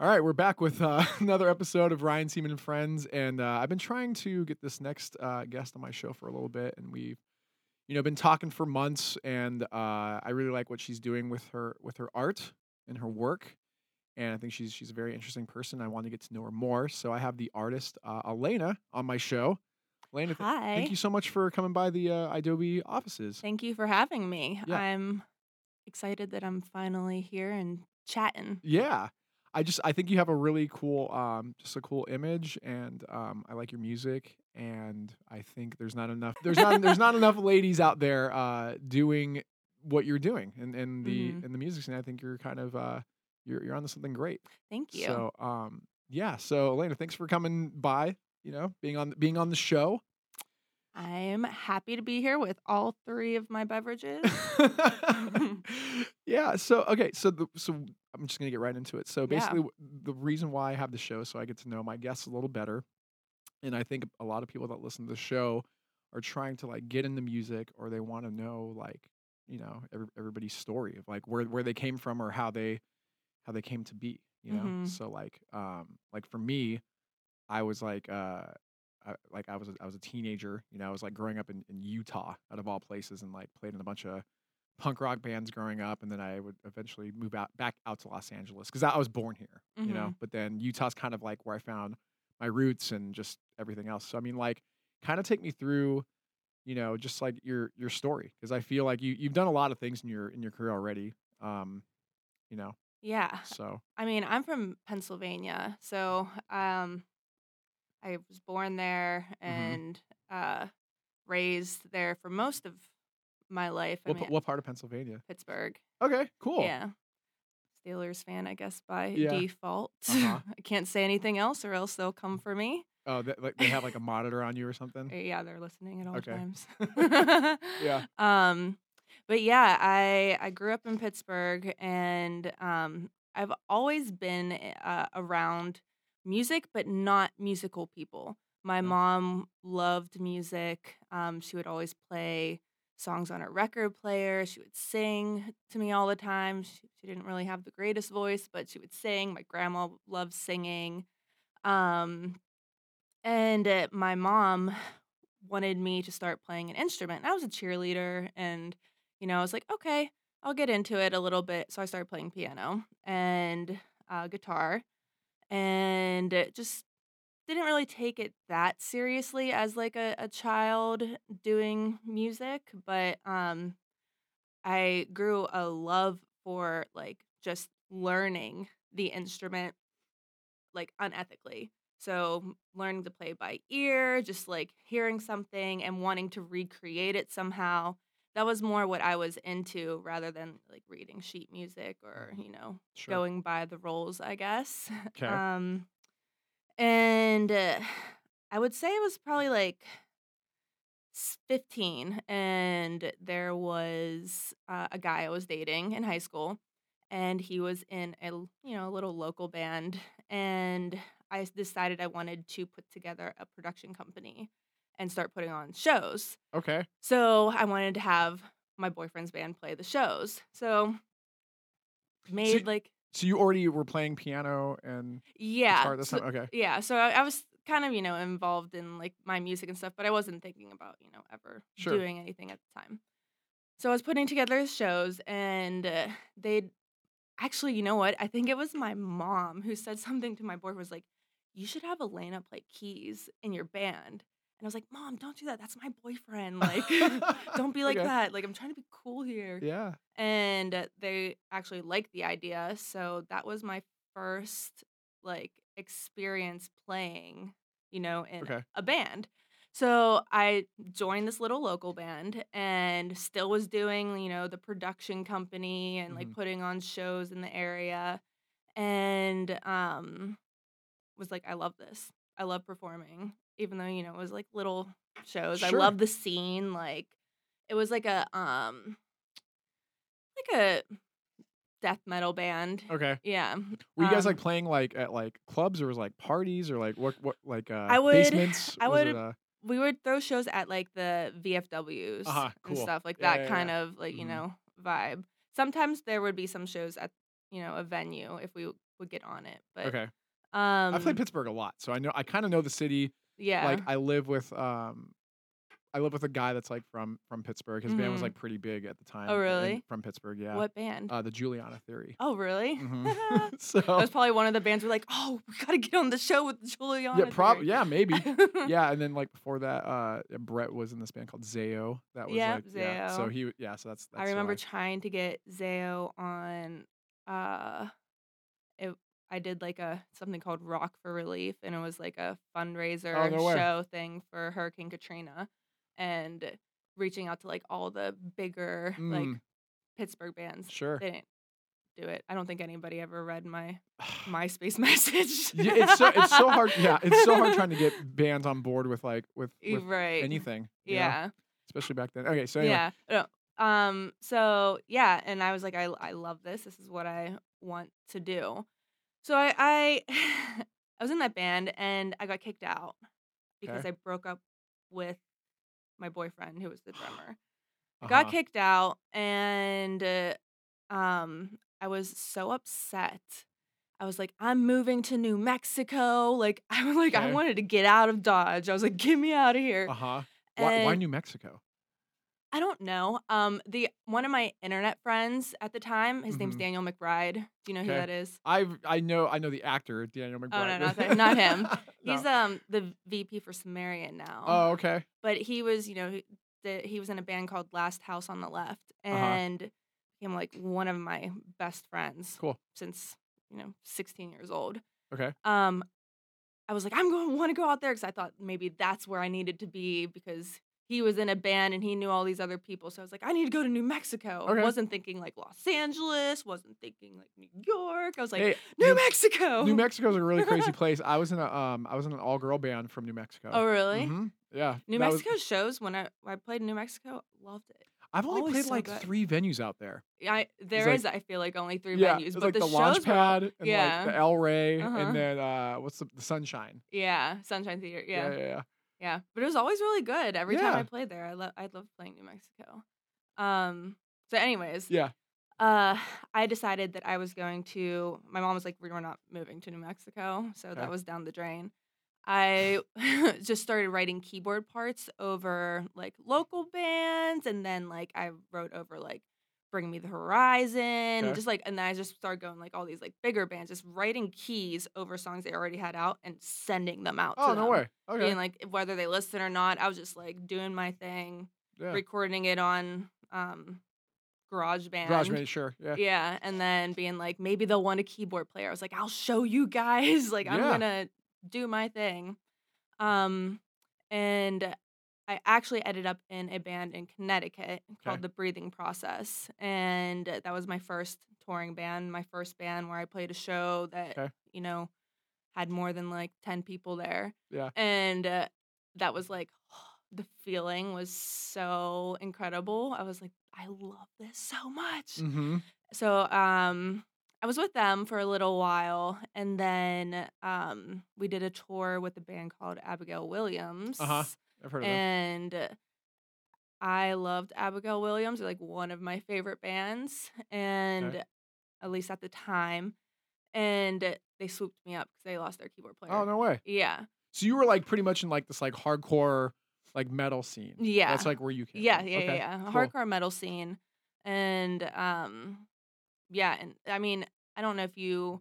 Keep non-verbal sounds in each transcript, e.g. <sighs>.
All right, we're back with uh, <laughs> another episode of Ryan Seaman and Friends, and uh, I've been trying to get this next uh, guest on my show for a little bit, and we've, you know, been talking for months, and uh, I really like what she's doing with her with her art and her work, and I think she's she's a very interesting person. I want to get to know her more, so I have the artist uh, Alaena on my show. Alaena, th- Hi. thank you so much for coming by the uh, idobi offices. Thank you for having me. Yeah. I'm excited that I'm finally here and chatting. Yeah. I just I think you have a really cool um just a cool image and um I like your music and I think there's not enough there's not there's not enough <laughs> ladies out there uh doing what you're doing in, in the Mhm. in the music scene. I think you're kind of uh you're you're onto something great. Thank you. So um yeah, so Alaena, thanks for coming by, you know, being on being on the show. I'm happy to be here with all three of my beverages. <laughs> yeah. So okay. So the so I'm just gonna get right into it. So basically, w the reason why I have the show so I get to know my guests a little better, and I think a lot of people that listen to the show are trying to like get into music or they want to know like you know every, everybody's story of like where where they came from or how they how they came to be. You know. Mhm. So like um like for me, I was like uh. I, like I was a, I was a teenager, you know, I was like growing up in, in Utah out of all places and like played in a bunch of punk rock bands growing up and then I would eventually move out back out to Los Angeles because I was born here, you know. Mhm. But then Utah's kind of like where I found my roots and just everything else. So I mean like kind of take me through, you know, just like your your story because I feel like you you've done a lot of things in your in your career already. Um, you know. yeah. So, I mean, I'm from Pennsylvania, so um, I was born there Mhm. and uh, raised there for most of my life. I what, mean, what part of Pennsylvania? Pittsburgh. Okay, cool. Yeah. Steelers fan, I guess, by Yeah. default. Uh-huh. <laughs> I can't say anything else or else they'll come for me. Oh, they, like they have like a monitor on you or something. Uh, Yeah, they're listening at all Okay. times. <laughs> Yeah. <laughs> Um, but yeah, I I grew up in Pittsburgh, and um, I've always been uh, around music, but not musical people. My mom loved music. Um, she would always play songs on her record player. She would sing to me all the time. She, she didn't really have the greatest voice, but she would sing. My grandma loved singing. Um, and uh, my mom wanted me to start playing an instrument. I was a cheerleader, and you know, I was like, okay, I'll get into it a little bit. So I started playing piano and uh, guitar, and it just didn't really take it that seriously as like a, a child doing music, but um, I grew a love for like just learning the instrument like unethically. So learning to play by ear, just like hearing something and wanting to recreate it somehow. That was more what I was into rather than like reading sheet music or, you know, Sure. going by the rules, I guess. <laughs> 'Kay. Um and uh, I would say it was probably like 15 and there was uh, a guy I was dating in high school and he was in a you know a little local band and I decided I wanted to put together a production company and start putting on shows. Okay. So I wanted to have my boyfriend's band play the shows. So made like So you already were playing piano and yeah, this so- time? Okay. yeah. So I, I was kind of you know involved in like my music and stuff, but I wasn't thinking about you know ever Sure. doing anything at the time. So I was putting together shows, and uh, they'd actually, you know what? I think it was my mom who said something to my boyfriend was like, "You should have Alaena play keys in your band." And I was like, "Mom, don't do that. That's my boyfriend. <laughs> Like, <laughs> don't be like Okay. that. Like, I'm trying to be cool here." Yeah. and uh, they actually liked the idea so that was my first like experience playing you know in Okay. a band so i joined this little local band and still was doing you know the production company and like Mhm. putting on shows in the area and um was like i love this i love performing even though you know it was like little shows i love the scene like it was like a um like a death metal band. Okay. Yeah. Were you guys Um, like playing like at like clubs or was like parties or like what what like uh I would- <laughs> basements? I Was it, would- uh, We would throw shows at like the VFWs Uh-huh, and stuff like Yeah, that yeah, kind yeah. of like you Mhm. know vibe. Sometimes there would be some shows at you know, a venue if we would get on it. But Okay. um I played Pittsburgh a lot, so I know I kind of know the city. Yeah. Like I live with um I live with a guy that's like from from Pittsburgh. His band was Mhm. like pretty big at the time. Oh, really? From Pittsburgh, yeah. what band? Uh, the Juliana Theory. oh really? <laughs> <laughs> Mhm. that so was probably one of the bands we're like, oh, we gotta get on the show with Juliana. yeah, prob Theory." yeah, maybe. <laughs> yeah, and then like before that, uh, Brett was in this band called Zao. That was Yep, like yeah. So Zao. he yeah, so that's, that's I who remember trying to get Zao on uh I did like a something called Rock for Relief and it was like a fundraiser Oh, no show thing for Hurricane Katrina and reaching out to like all the bigger like Mm. Pittsburgh bands. Sure. They didn't do it. I don't think anybody ever read my MySpace <laughs> message. yeah, it's so it's so hard. Yeah, it's so hard trying to <laughs> get bands on board with like with, with right. anything. you know, Yeah. especially back then. Okay, so anyway, Yeah. No. Um. So yeah, and I was like, I I love this. This is what I want to do. So I I <sighs> I was in that band and I got kicked out because Okay. I broke up with my boyfriend who was the <sighs> drummer. I got uh-huh. kicked out and uh, um I was so upset. I was like, I'm moving to New Mexico. Like <laughs> I was like, I wanted to get out of Dodge. I was like, get me out of here. Uh huh. Why, why New Mexico? I don't know. Um, the one of my internet friends at the time, his name's Mhm. Daniel McBride. Do you know who that is? I I know I know the actor Daniel McBride. Oh no, not that, not him. <laughs> No. He's um the VP for Sumerian now. Oh okay. but he was, you know, he, the, he was in a band called Last House on the Left, Uh-huh. and became like one of my best friends Cool. since you know 16 years old. Okay. Um, I was like, I'm going to want to go out there because I thought maybe that's where I needed to be because he was in a band and he knew all these other people. So I was like, I need to go to New Mexico. Okay. Wasn't thinking like Los Angeles. Wasn't thinking like New York. I was like, hey, New Mexico. New Mexico is a really crazy <laughs> place. I was in a um I was in an all girl band from New Mexico. Oh really? Mhm. Yeah. New that was- Mexico shows when I I played in New Mexico, loved it. I've only always played so like good. three venues out there. I there like- is I feel like only three yeah, venues, but like the, the, launch were and yeah. like the El Rey Uh-huh. and then uh what's the, the Sunshine. yeah, Sunshine Theater. yeah, yeah. yeah. Yeah, but it was always really good. Every time I played there, I love I loved playing New Mexico. Um. So, anyways, Yeah. uh, I decided that I was going to. My mom was like, "We were not moving to New Mexico," so Okay. that was down the drain. I <laughs> just started writing keyboard parts over like local bands, and then like I wrote over like Bring Me the Horizon, and Okay. just like, and then I just started going like all these like bigger bands, just writing keys over songs they already had out and sending them out. Oh to no them way. Okay. being like whether they listen or not. I was just like doing my thing, yeah. recording it on um GarageBand. Garage band, sure. Yeah. Yeah, and then being like, maybe they'll want a keyboard player. I was like, I'll show you guys. <laughs> Like, I'm Yeah. gonna do my thing. Um, and I actually ended up in a band in Connecticut called Okay. The Breathing Process, and that was my first touring band, my first band where I played a show that Okay. you know had more than like ten people there. Yeah. and uh, that was like. <sighs> The feeling was so incredible. I was like, I love this so much Mm-hmm. so um I was with them for a little while and then um we did a tour with a band called Abigail Williams. Uh-huh. I've heard of them. And I loved Abigail Williams, They're, like one of my favorite bands and at least at the time and they swooped me up cuz they lost their keyboard player. Oh no way. Yeah. So you were like pretty much in like this like hardcore like metal scene. Yeah. That's like where you came Yeah, from. yeah, okay. yeah, yeah. Cool. Hardcore metal scene. And um yeah, and I mean, I don't know if you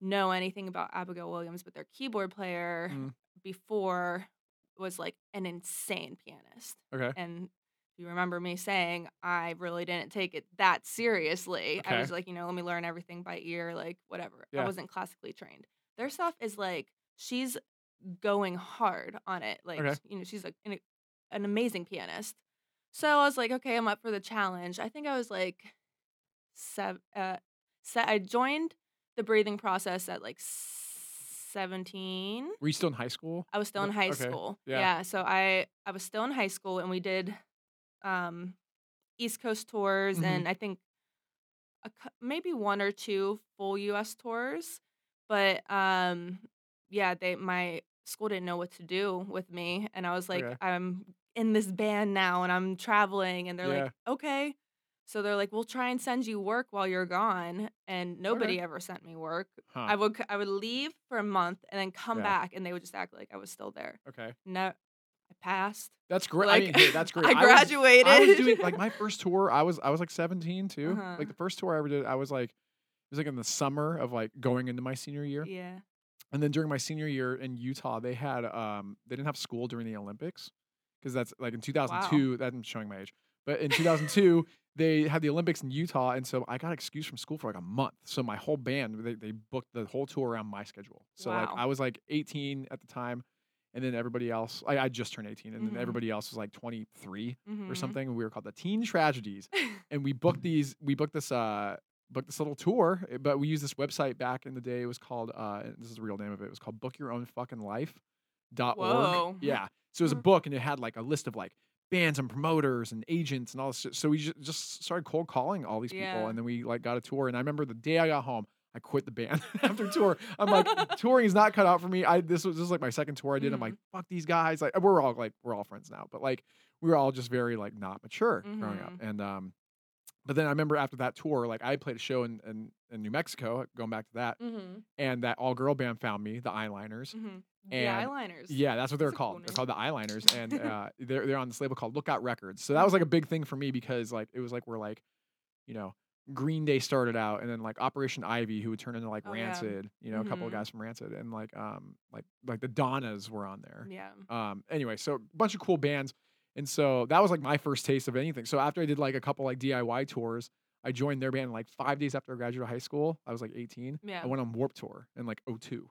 know anything about Abigail Williams, but their keyboard player Mm. before was like an insane pianist. Okay. And you remember me saying I really didn't take it that seriously. I was like, you know, let me learn everything by ear, like whatever. Yeah. I wasn't classically trained. Their stuff is like she's going hard on it. Like Okay. you know, she's like an, an amazing pianist. So I was like, okay, I'm up for the challenge. I think I was like seven. Uh, se- I joined the breathing process at like seventeen. Were you still in high school? I was still in high okay, school. yeah. Yeah. So I I was still in high school and we did um East Coast tours Mhm. and I think a, maybe one or two full US tours. But um yeah, they my school didn't know what to do with me and I was like Okay. I'm in this band now and I'm traveling and they're Yeah. like, "Okay, So they're like, "We'll try and send you work while you're gone," and nobody ever sent me work. Huh. I would I would leave for a month and then come Yeah. back, and they would just act like I was still there. okay. No, I passed. That's great. I mean, hey, that's <laughs> great. I graduated. I was doing like my first tour. I was I was like 17 <laughs> too. Uh-huh. Like the first tour I ever did, I was like, it was like in the summer of like going into my senior year. yeah. And then during my senior year in Utah, they had um they didn't have school during the Olympics because that's like in 2002. That I'm showing my age, but in 2002 they had the Olympics in Utah, and so I got excused from school for like a month. So my whole band they they booked the whole tour around my schedule. So like I was like 18 at the time. And then everybody else, I, I just turned 18, and Mhm. then everybody else was like 23 or Mhm. something. And we were called the Teen Tragedies <laughs> and we booked these we booked this uh booked this little tour eh, but we used this website back in the day it was called uh this is the real name of it it was called book your own fucking life dot org yeah so it was a <laughs> book and it had like a list of like bands and promoters and agents and all this shit. so we ju- just started cold calling all these people Yeah. and then we like got a tour and i remember the day i got home I quit the band <laughs> after tour. <laughs> I'm like, touring is not cut out for me. I this was this was like my second tour I did. I'm like, fuck these guys. Like we're all like we're all friends now, but like we were all just very like not mature growing up. Mhm. And um, but then I remember after that tour, like I played a show in in, in New Mexico, going back to that, mm-hmm. and that all girl band found me, the Eyeliners. Mm-hmm. The eyeliners. Yeah, that's what they're That's a cool called. They're called the Eyeliners, and <laughs> uh, they're they're on this label called Lookout Records. So that was like a big thing for me because like it was like we're like, you know, Green Day started out, and then like Operation Ivy, who would turn into like Oh, yeah. Rancid, you know, a couple of Mhm. guys from Rancid, and like um like like the Donnas were on there. Yeah. Um, anyway, so a bunch of cool bands. And so that was like my first taste of anything. So after I did like a couple like DIY tours, I joined their band like five days after I graduated high school. I was like 18. Yeah. I went on Warp Tour in like 02.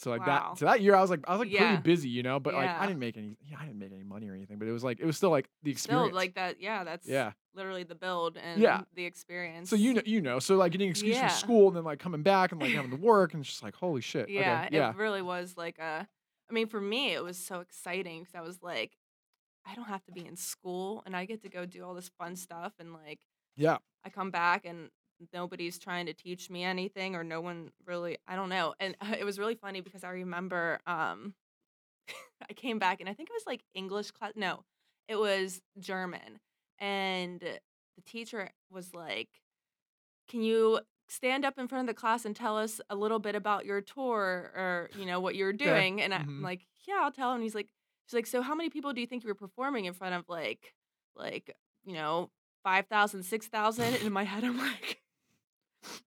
So like Wow. that, so that year I was like, I was like Yeah. pretty busy, you know, but like I didn't make any, yeah, I didn't make any money or anything, but it was like, it was still like the Still experience. like that. Yeah. That's yeah. literally the build and Yeah. the experience. So you know, you know, so like getting an excuse Yeah. from school and then like coming back and like having to <laughs> work and it's just like, holy shit. okay, Yeah, yeah. it really was like a. I mean, for me, it was so exciting because I was like, I don't have to be in school, and I get to go do all this fun stuff, and like, Yeah. I come back and nobody's trying to teach me anything, or no one really. I don't know, and <laughs> it was really funny because I remember, um, <laughs> I came back and I think it was like English class. No, it was German, and the teacher was like, "Can you stand up in front of the class and tell us a little bit about your tour or you know what you're doing and i'm like yeah i'll tell him he's like she's like so how many people do you think you were performing in front of like like you know 5000 6000 and in my <laughs> head i'm like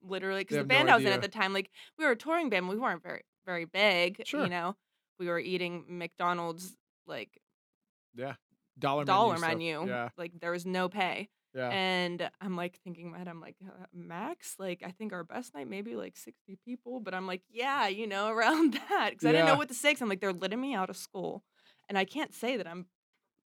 literally because the have no band i was in at the time like we were a touring band we weren't very very big Sure. you know we were eating mcdonald's like yeah Dollar, dollar menu. menu Yeah. like there was no pay Yeah. and I'm like thinking in my head, I'm like, uh, max, like I think our best night maybe like 60 people, but I'm like, yeah, you know, <laughs> around that. Cause I didn't know what to say. Cause I'm like, they're letting me out of school. And I can't say that I'm,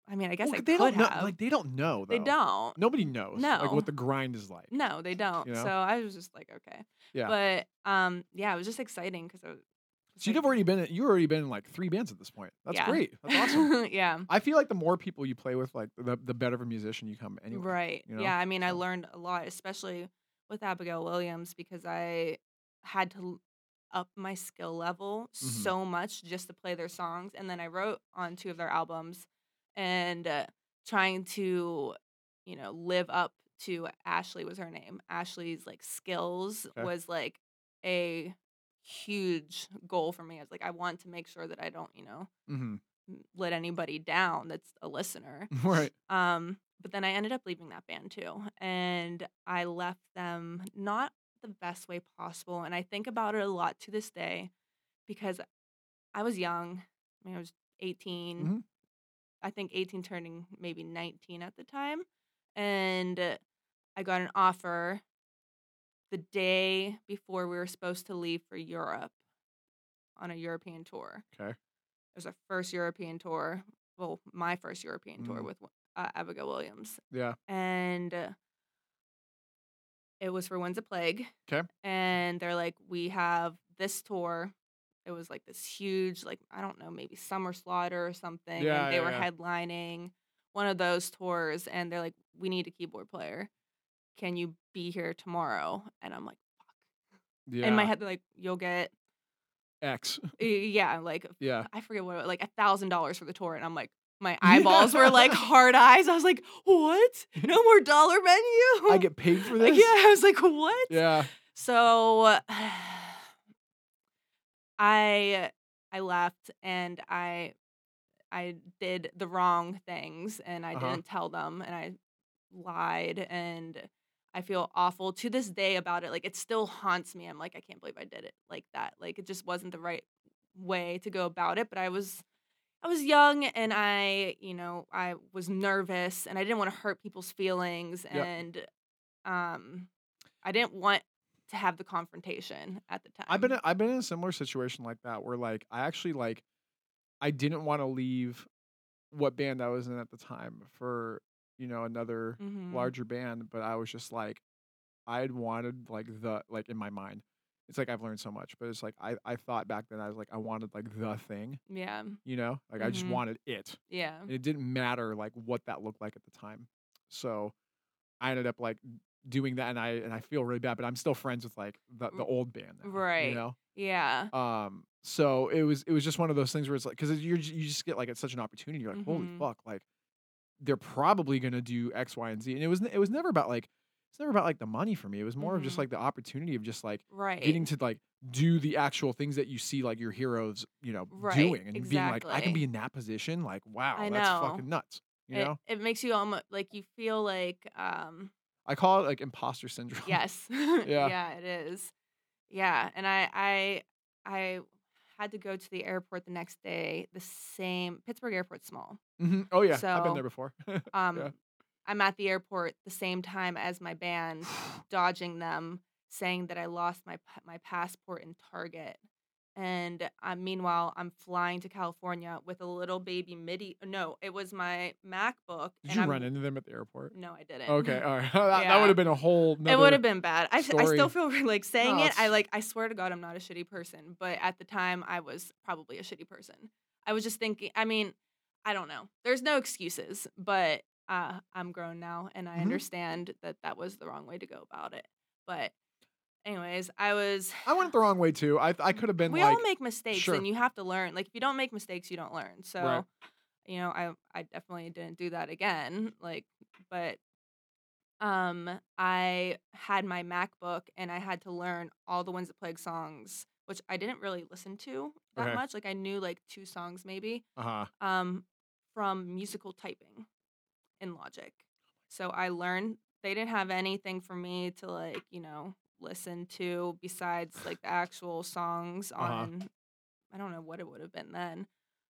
I mean, I guess Well, I they could don't know. Like they don't know. they don't. Nobody knows. No. Like what the grind is like. No, they don't. You know? So I was just like, okay. Yeah. But um, yeah, it was just exciting because I was. So you've already been. in- You already been in like three bands at this point. That's Yeah. great. That's <laughs> awesome. yeah. I feel like the more people you play with, like the the better of a musician you come anyway. Right. you know? Yeah. I mean, I learned a lot, especially with Abigail Williams, because I had to up my skill level Mhm. so much just to play their songs. And then I wrote on two of their albums and uh, trying to, you know, live up to Ashley was her name. Ashley's like skills Okay. was like a huge goal for me. I was like, I want to make sure that I don't, you know, Mm-hmm. let anybody down that's a listener. <laughs> right. Um, but then I ended up leaving that band too. And I left them not the best way possible. And I think about it a lot to this day because I was young. I mean, I was 18. Mhm. I think 18 turning maybe 19 at the time. And uh, I got an offer the day before we were supposed to leave for Europe on a European tour. Okay. It was our first European tour. Well, my first European tour Mm. with uh, Abigail Williams, Yeah. and uh, it was for Winds of Plague. 'Kay. And they're like, we have this tour. It was like this huge, like I don't know, maybe Summer Slaughter or something. Yeah, and they yeah, were yeah. headlining one of those tours, and they're like, we need a keyboard player. Can you be here tomorrow? And I'm like, fuck. Yeah. In my head, they're like, you'll get, X." <laughs> yeah, like Yeah. I forget what, like a thousand dollars for the tour, and I'm like, my eyeballs were like <laughs> hard eyes. I was like, "What? No more dollar menu?" I get paid for <laughs> Like, this. yeah, I was like, "What?" Yeah. So <sighs> I I left and I I did the wrong things and I Uh-huh. didn't tell them and I lied and I feel awful to this day about it. Like it still haunts me. I'm like I can't believe I did it like that. Like it just wasn't the right way to go about it, but I was I was young and I, you know, I was nervous and I didn't want to hurt people's feelings Yep. and um I didn't want to have the confrontation at the time. I've been in- I've been in a similar situation like that where like I actually like I didn't want to leave what band I was in at the time for you know another Mhm. larger band, but I was just like I had wanted like the like in my mind. It's like I've learned so much, but it's like I I thought back then I was like I wanted like the thing, Yeah. you know? Like I just Mhm. wanted it. Yeah. And it didn't matter like what that looked like at the time. So I ended up like doing that and I and I feel really bad, but I'm still friends with like the, the old band now, right. You know? Yeah. Um, so it was it was just one of those things where it's like because you you just get like it's such an opportunity. You're like, holy Mhm. fuck, like they're probably gonna do X, Y, and Z. And it was it was never about like it's never about like the money for me. It was more of just Mhm. like the opportunity of just like Right. getting to like do the actual things that you see like your heroes, you know, Right, doing and being like, I can be in that position. Like, wow, I that's know. fucking nuts. You it, know, it makes you almost like you feel like um I call it like imposter syndrome. <laughs> yes. <laughs> Yeah. yeah, it is. Yeah, and I I I had to go to the airport the next day. The same Pittsburgh airport's small. hmm Oh yeah, so, I've been there before. <laughs> Um, Yeah. I'm at the airport the same time as my band, <sighs> dodging them, saying that I lost my my passport in Target. And uh, meanwhile, I'm flying to California with a little baby MIDI. No, it was my MacBook. Did and you I'm, run into them at the airport? No, I didn't. Okay, <laughs> all right. <laughs> that, that would have been a whole. It would have been bad. I, I still feel <laughs> like saying No, it. I like. I swear to God, I'm not a shitty person. But at the time, I was probably a shitty person. I was just thinking. I mean, I don't know. There's no excuses. But uh, I'm grown now, and I Mhm. understand that that was the wrong way to go about it. But, anyways, I was. I went the wrong way too. I I could have been we like, all make mistakes, sure. and you have to learn. Like if you don't make mistakes, you don't learn. So, Right. you know, I I definitely didn't do that again. Like, but um, I had my MacBook and I had to learn all the Winds of Plague songs, which I didn't really listen to that Okay. much. Like I knew like two songs maybe. uh huh. Um, from musical typing in Logic. So I learned they didn't have anything for me to like, you know, listen to besides like the actual songs Uh-huh. on I don't know what it would have been then.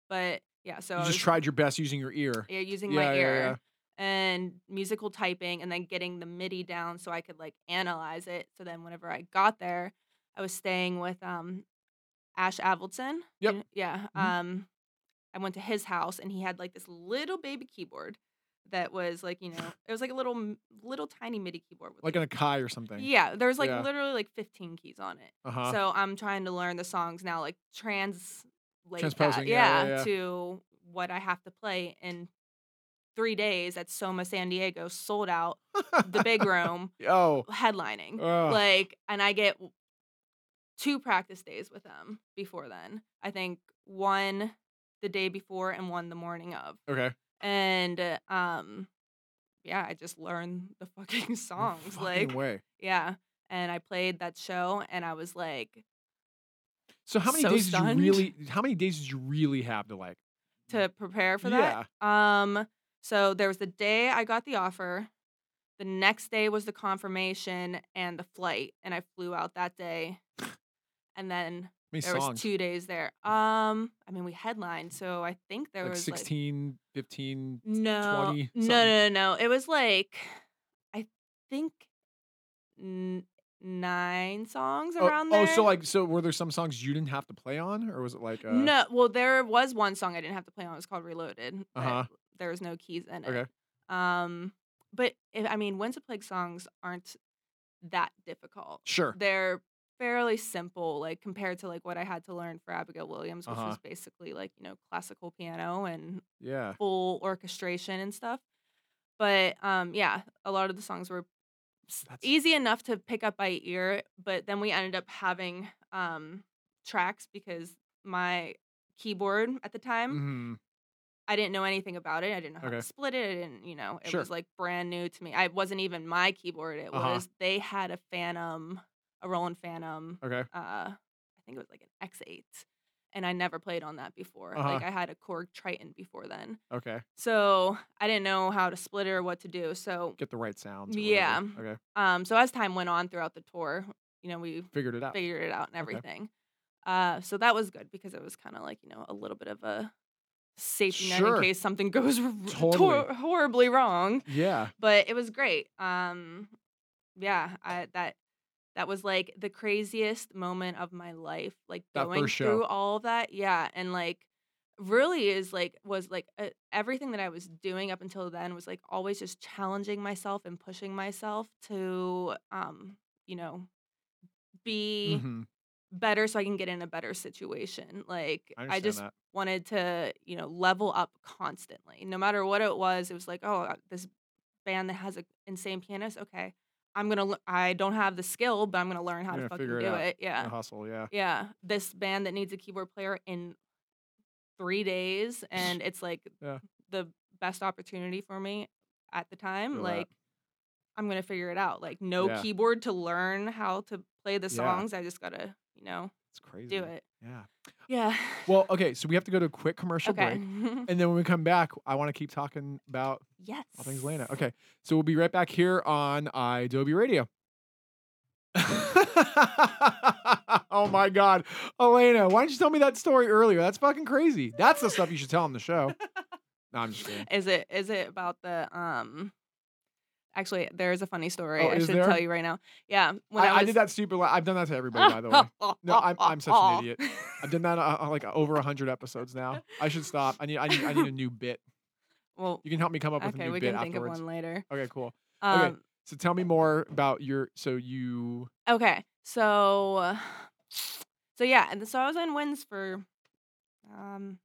But yeah, so You just was- tried your best using your ear. yeah, using Yeah, my yeah, ear yeah. and musical typing and then getting the MIDI down so I could like analyze it. So then whenever I got there, I was staying with um Ash Avildsen. Yep. Yeah. Mhm. Um I went to his house and he had like this little baby keyboard that was like, you know, it was like a little little tiny MIDI keyboard with Like an Akai or something. Yeah, there's like Yeah. literally like 15 keys on it. Uh huh. So I'm trying to learn the songs now, like translate Transposing, that, yeah, yeah, yeah. to what I have to play in three days at Soma San Diego, sold out, the <laughs> big room, oh. headlining. Ugh. Like, and I get two practice days with them before then. I think one the day before and one the morning of. Okay. And uh, um, yeah, I just learned the <laughs> fucking songs. fucking like, way. yeah. And I played that show, and I was like, So how many so days stunned. did you really? How many days did you really have to like? to prepare for Yeah. that. Um, so there was the day I got the offer. The next day was the confirmation and the flight, and I flew out that day. And then there songs? was two days there. Um, I mean, we headlined, so I think there like was 16, 15, no, 20, no, something. no, no, no. It was like I think n- nine songs Oh, around there. oh, so like, so were there some songs you didn't have to play on, or was it like? Uh, no, well, there was one song I didn't have to play on. It was called Reloaded. Uh-huh. There was no keys in it. Okay. Um, but if, I mean, Winds of Plague songs aren't that difficult. Sure. They're fairly simple, like compared to like what I had to learn for Abigail Williams, which Uh-huh. was basically like you know classical piano and Yeah. full orchestration and stuff. But um, yeah, a lot of the songs were That's- easy enough to pick up by ear. But then we ended up having um tracks because my keyboard at the time hmm I didn't know anything about it. I didn't know how Okay. to split it. I didn't, you know, it Sure. was like brand new to me. I wasn't even my keyboard. It Uh-huh. was they had a Fantom, a Roland Fantom. Okay. Uh, I think it was like an X8, and I never played on that before. Uh-huh. Like I had a Korg Triton before then, Okay. so I didn't know how to split it or what to do. So, Get the right sounds. Yeah. whatever. Okay. um, so as time went on throughout the tour, you know, we Figured it out. figured it out and Okay. everything. Uh, so that was good because it was kind of like you know a little bit of a safety net in case something <laughs> goes r- Totally. tor- horribly wrong. Yeah. But it was great. Um, yeah, I, that that was like the craziest moment of my life. Like That going first show. through all of that, yeah, and like really is like was like uh, everything that I was doing up until then was like always just challenging myself and pushing myself to um you know be Mhm. better so I can get in a better situation. Like I I, just that. wanted to, you know, level up constantly. No matter what it was, it was like, oh, uh, this band that has an insane pianist. Okay, I'm gonna. I don't have the skill, but I'm gonna learn how You're to fucking figure it do it. Yeah, hustle. Yeah. yeah. This band that needs a keyboard player in three days, and it's like Yeah. the best opportunity for me at the time. Feel that. like. I'm gonna figure it out. Like no Yeah. keyboard to learn how to play the Yeah. songs. I just gotta, you know, It's crazy. do it. Yeah. Yeah. Well, okay. So we have to go to a quick commercial Okay. break. <laughs> And then when we come back, I want to keep talking about yes. all things Lena. Okay. So we'll be right back here on idobi Radio. <laughs> oh my God. Alaena, why didn't you tell me that story earlier? That's fucking crazy. That's the stuff you should tell on the show. <laughs> No, I'm just kidding. Is it is it about the um actually there's a funny story Oh, I should there? tell you right now. Yeah. When I, I, I did that stupid. La- I've done that to everybody, by the way. No, I'm- I'm such an idiot. I've done that uh, uh, like over hundred episodes now. I should stop. I need. I need. I need a new bit. <laughs> well, You can help me come up with a okay, new we bit can think of one later. Okay, cool. Um, So tell me more about your. So you. okay. So <sighs> so yeah, and so I was in Winds for um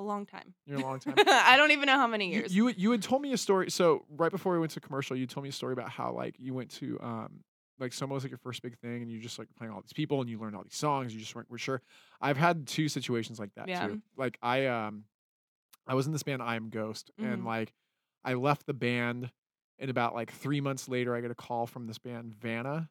a long time. You're a long <laughs> time. I don't even know how many years. you you had told me a story. So right before we went to commercial, you told me a story about how like you went to um like Soma was like your first big thing, and you just like playing all these people, and you learned all these songs. You just weren't were sure. I've had two situations like that Yeah. too. Like I um I was in this band I Am Ghost, and Mhm. like I left the band, and about like three months later, I get a call from this band Vanna,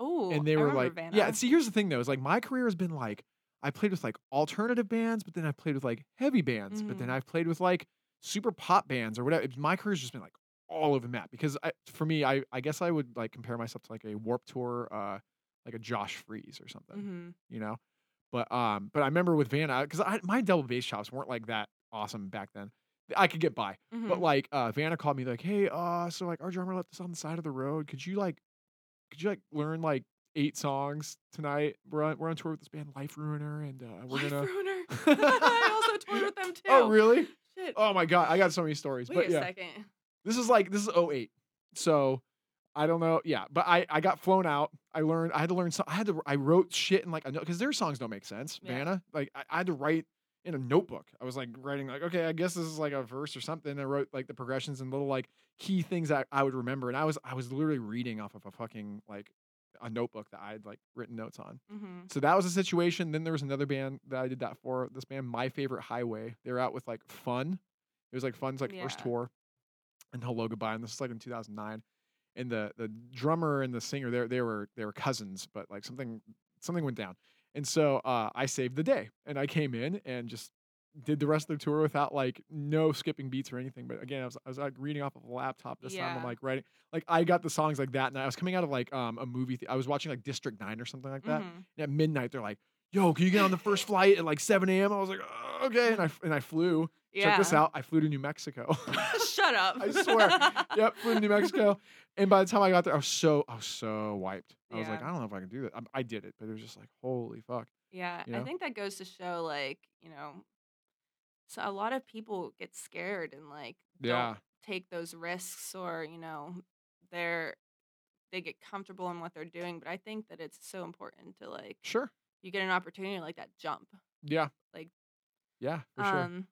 oh, and they I were like, Vanna. yeah. See, here's the thing though, is like my career has been like I played with like alternative bands, but then I've played with like heavy bands, but then Mhm. I've played with like super pop bands or whatever. My career's just been like all over the map because I, for me, I, I guess I would like compare myself to like a Warp Tour, uh, like a Josh Freese or something, Mhm. you know. But um, but I remember with Vanna because I my double bass chops weren't like that awesome back then. I could get by, but Mhm. like uh, Vanna called me like, hey, uh, so like our drummer left us on the side of the road. Could you like, could you like learn like eight songs tonight? We're on we're on tour with this band Life Ruiner, and uh, we're Life gonna. Ruiner. <laughs> I also <laughs> toured with them too. Oh really? Shit. Oh my god, I got so many stories. Wait but a yeah, second. this is like this is 08. So I don't know. Yeah, but I I got flown out. I learned I had to learn some I had to I wrote shit in like a note because their songs don't make sense. Yeah. Vanna. Like I, I had to write in a notebook. I was like writing like, okay, I guess this is like a verse or something. I wrote like the progressions and little like key things that I would remember. And I was I was literally reading off of a fucking like a notebook that I had like written notes on. Mm-hmm. So that was a situation. Then there was another band that I did that for. This band, My Favorite Highway. They were out with like Fun. It was like Fun's like first tour, and Hellogoodbye. And this is like in 2009. And the the drummer and the singer, they they were they were cousins, but like something something went down. And so uh, I saved the day, and I came in and just did the rest of the tour without like no skipping beats or anything. But again, I was I was like reading off of a laptop this time. I'm like writing like I got the songs like that, and I was coming out of like um a movie. Th- I was watching like District Nine or something like that. Mm-hmm. And at midnight, they're like, "Yo, can you get on the first flight at like 7 a.m.?" I was like, "Uh, "Okay," and I and I flew. Yeah. Check this out. I flew to New Mexico. <laughs> <laughs> Shut up. I swear. <laughs> yep, flew to New Mexico. And by the time I got there, I was so I was so wiped. I was like, I don't know if I can do that. I, I did it, but it was just like, holy fuck. Yeah, you I think that goes to show, like, you know, so a lot of people get scared and like Yeah. don't take those risks, or you know, they're they get comfortable in what they're doing. But I think that it's so important to like Sure. you get an opportunity like that jump. Yeah. Like, yeah, for sure. um,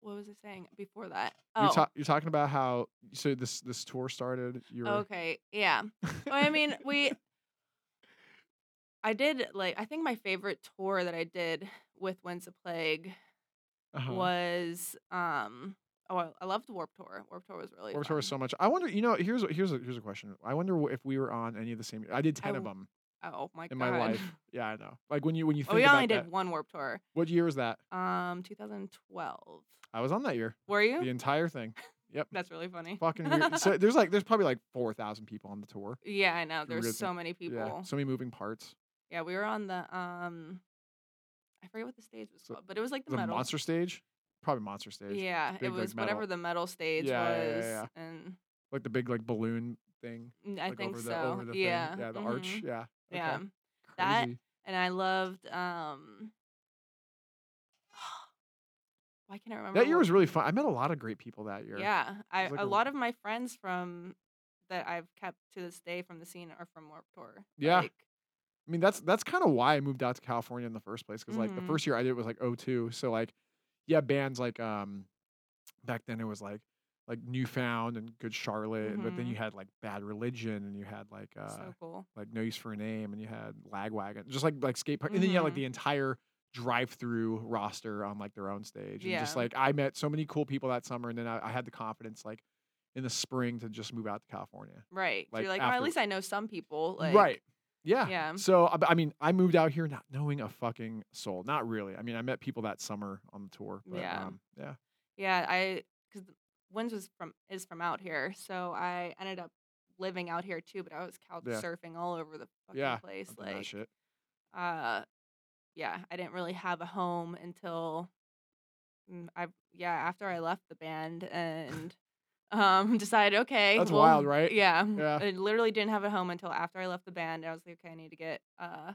what was I saying before that? You're, Oh, ta- you're talking about how so this this tour started. You're okay, yeah. Well, I mean, we. <laughs> I did like I think my favorite tour that I did with Winds of Plague Uh-huh. was um oh I, I loved Warp Tour. Warp Tour was really Warped Tour was so much. I wonder. You know, here's here's a here's a question. I wonder if we were on any of the same. I did I ten of them Oh my in god. In my life. <laughs> Yeah, I know. Like when you when you Oh, think we about only that. did one Warp Tour. What year was that? Um 2012. I was on that year. Were you? The entire thing. <laughs> Yep. That's really funny. Fucking weird. so <laughs> there's like there's probably like four thousand people on the tour. yeah, I know. There's so many people. Yeah. So many moving parts. Yeah, we were on the um I forget what the stage was So- called, but it was like the, The metal. monster stage. Probably monster stage. Yeah, big, it was metal. whatever the metal stage Yeah, yeah, was, yeah, and Like the big like balloon thing. I like think over so. the the yeah, thing. Yeah, the arch. mhm, Yeah. Yeah, Okay. that Crazy. and I loved um. <gasps> Why can't I remember? That year was really fun. I met a lot of great people that year. Yeah, I like a a- lot of my friends from that I've kept to this day from the scene are from Warp Tour. Yeah. Like, I mean, that's that's kind of why I moved out to California in the first place. Because like the Mhm. first year I did was like 02. So like, yeah, bands like um, back then it was like like Newfound and Good Charlotte, and but then Mhm. you had like Bad Religion, and you had like uh so cool. like No Use for a Name, and you had Lagwagon, just like like skate park, and then you had like Mhm. the entire Drive-Thru roster on like their own stage, and just like I met so many cool people that summer, and then I, I had the confidence like in the spring to just move out to California. Right. so like, you're like, after- at least I know some people. Like, right. Yeah. Yeah. So I I mean, I moved out here not knowing a fucking soul. Not really. I mean, I met people that summer on the tour. But, Yeah. Um, yeah. Yeah, I because Winds was from is from out here, so I ended up living out here too. But I was couch Yeah. surfing all over the fucking Yeah, place. Like, shit. uh, yeah, I didn't really have a home until mm, I yeah after I left the band and um <laughs> decided okay That's well, wild, right? Yeah, Yeah. I literally didn't have a home until after I left the band. I was like, okay, I need to get uh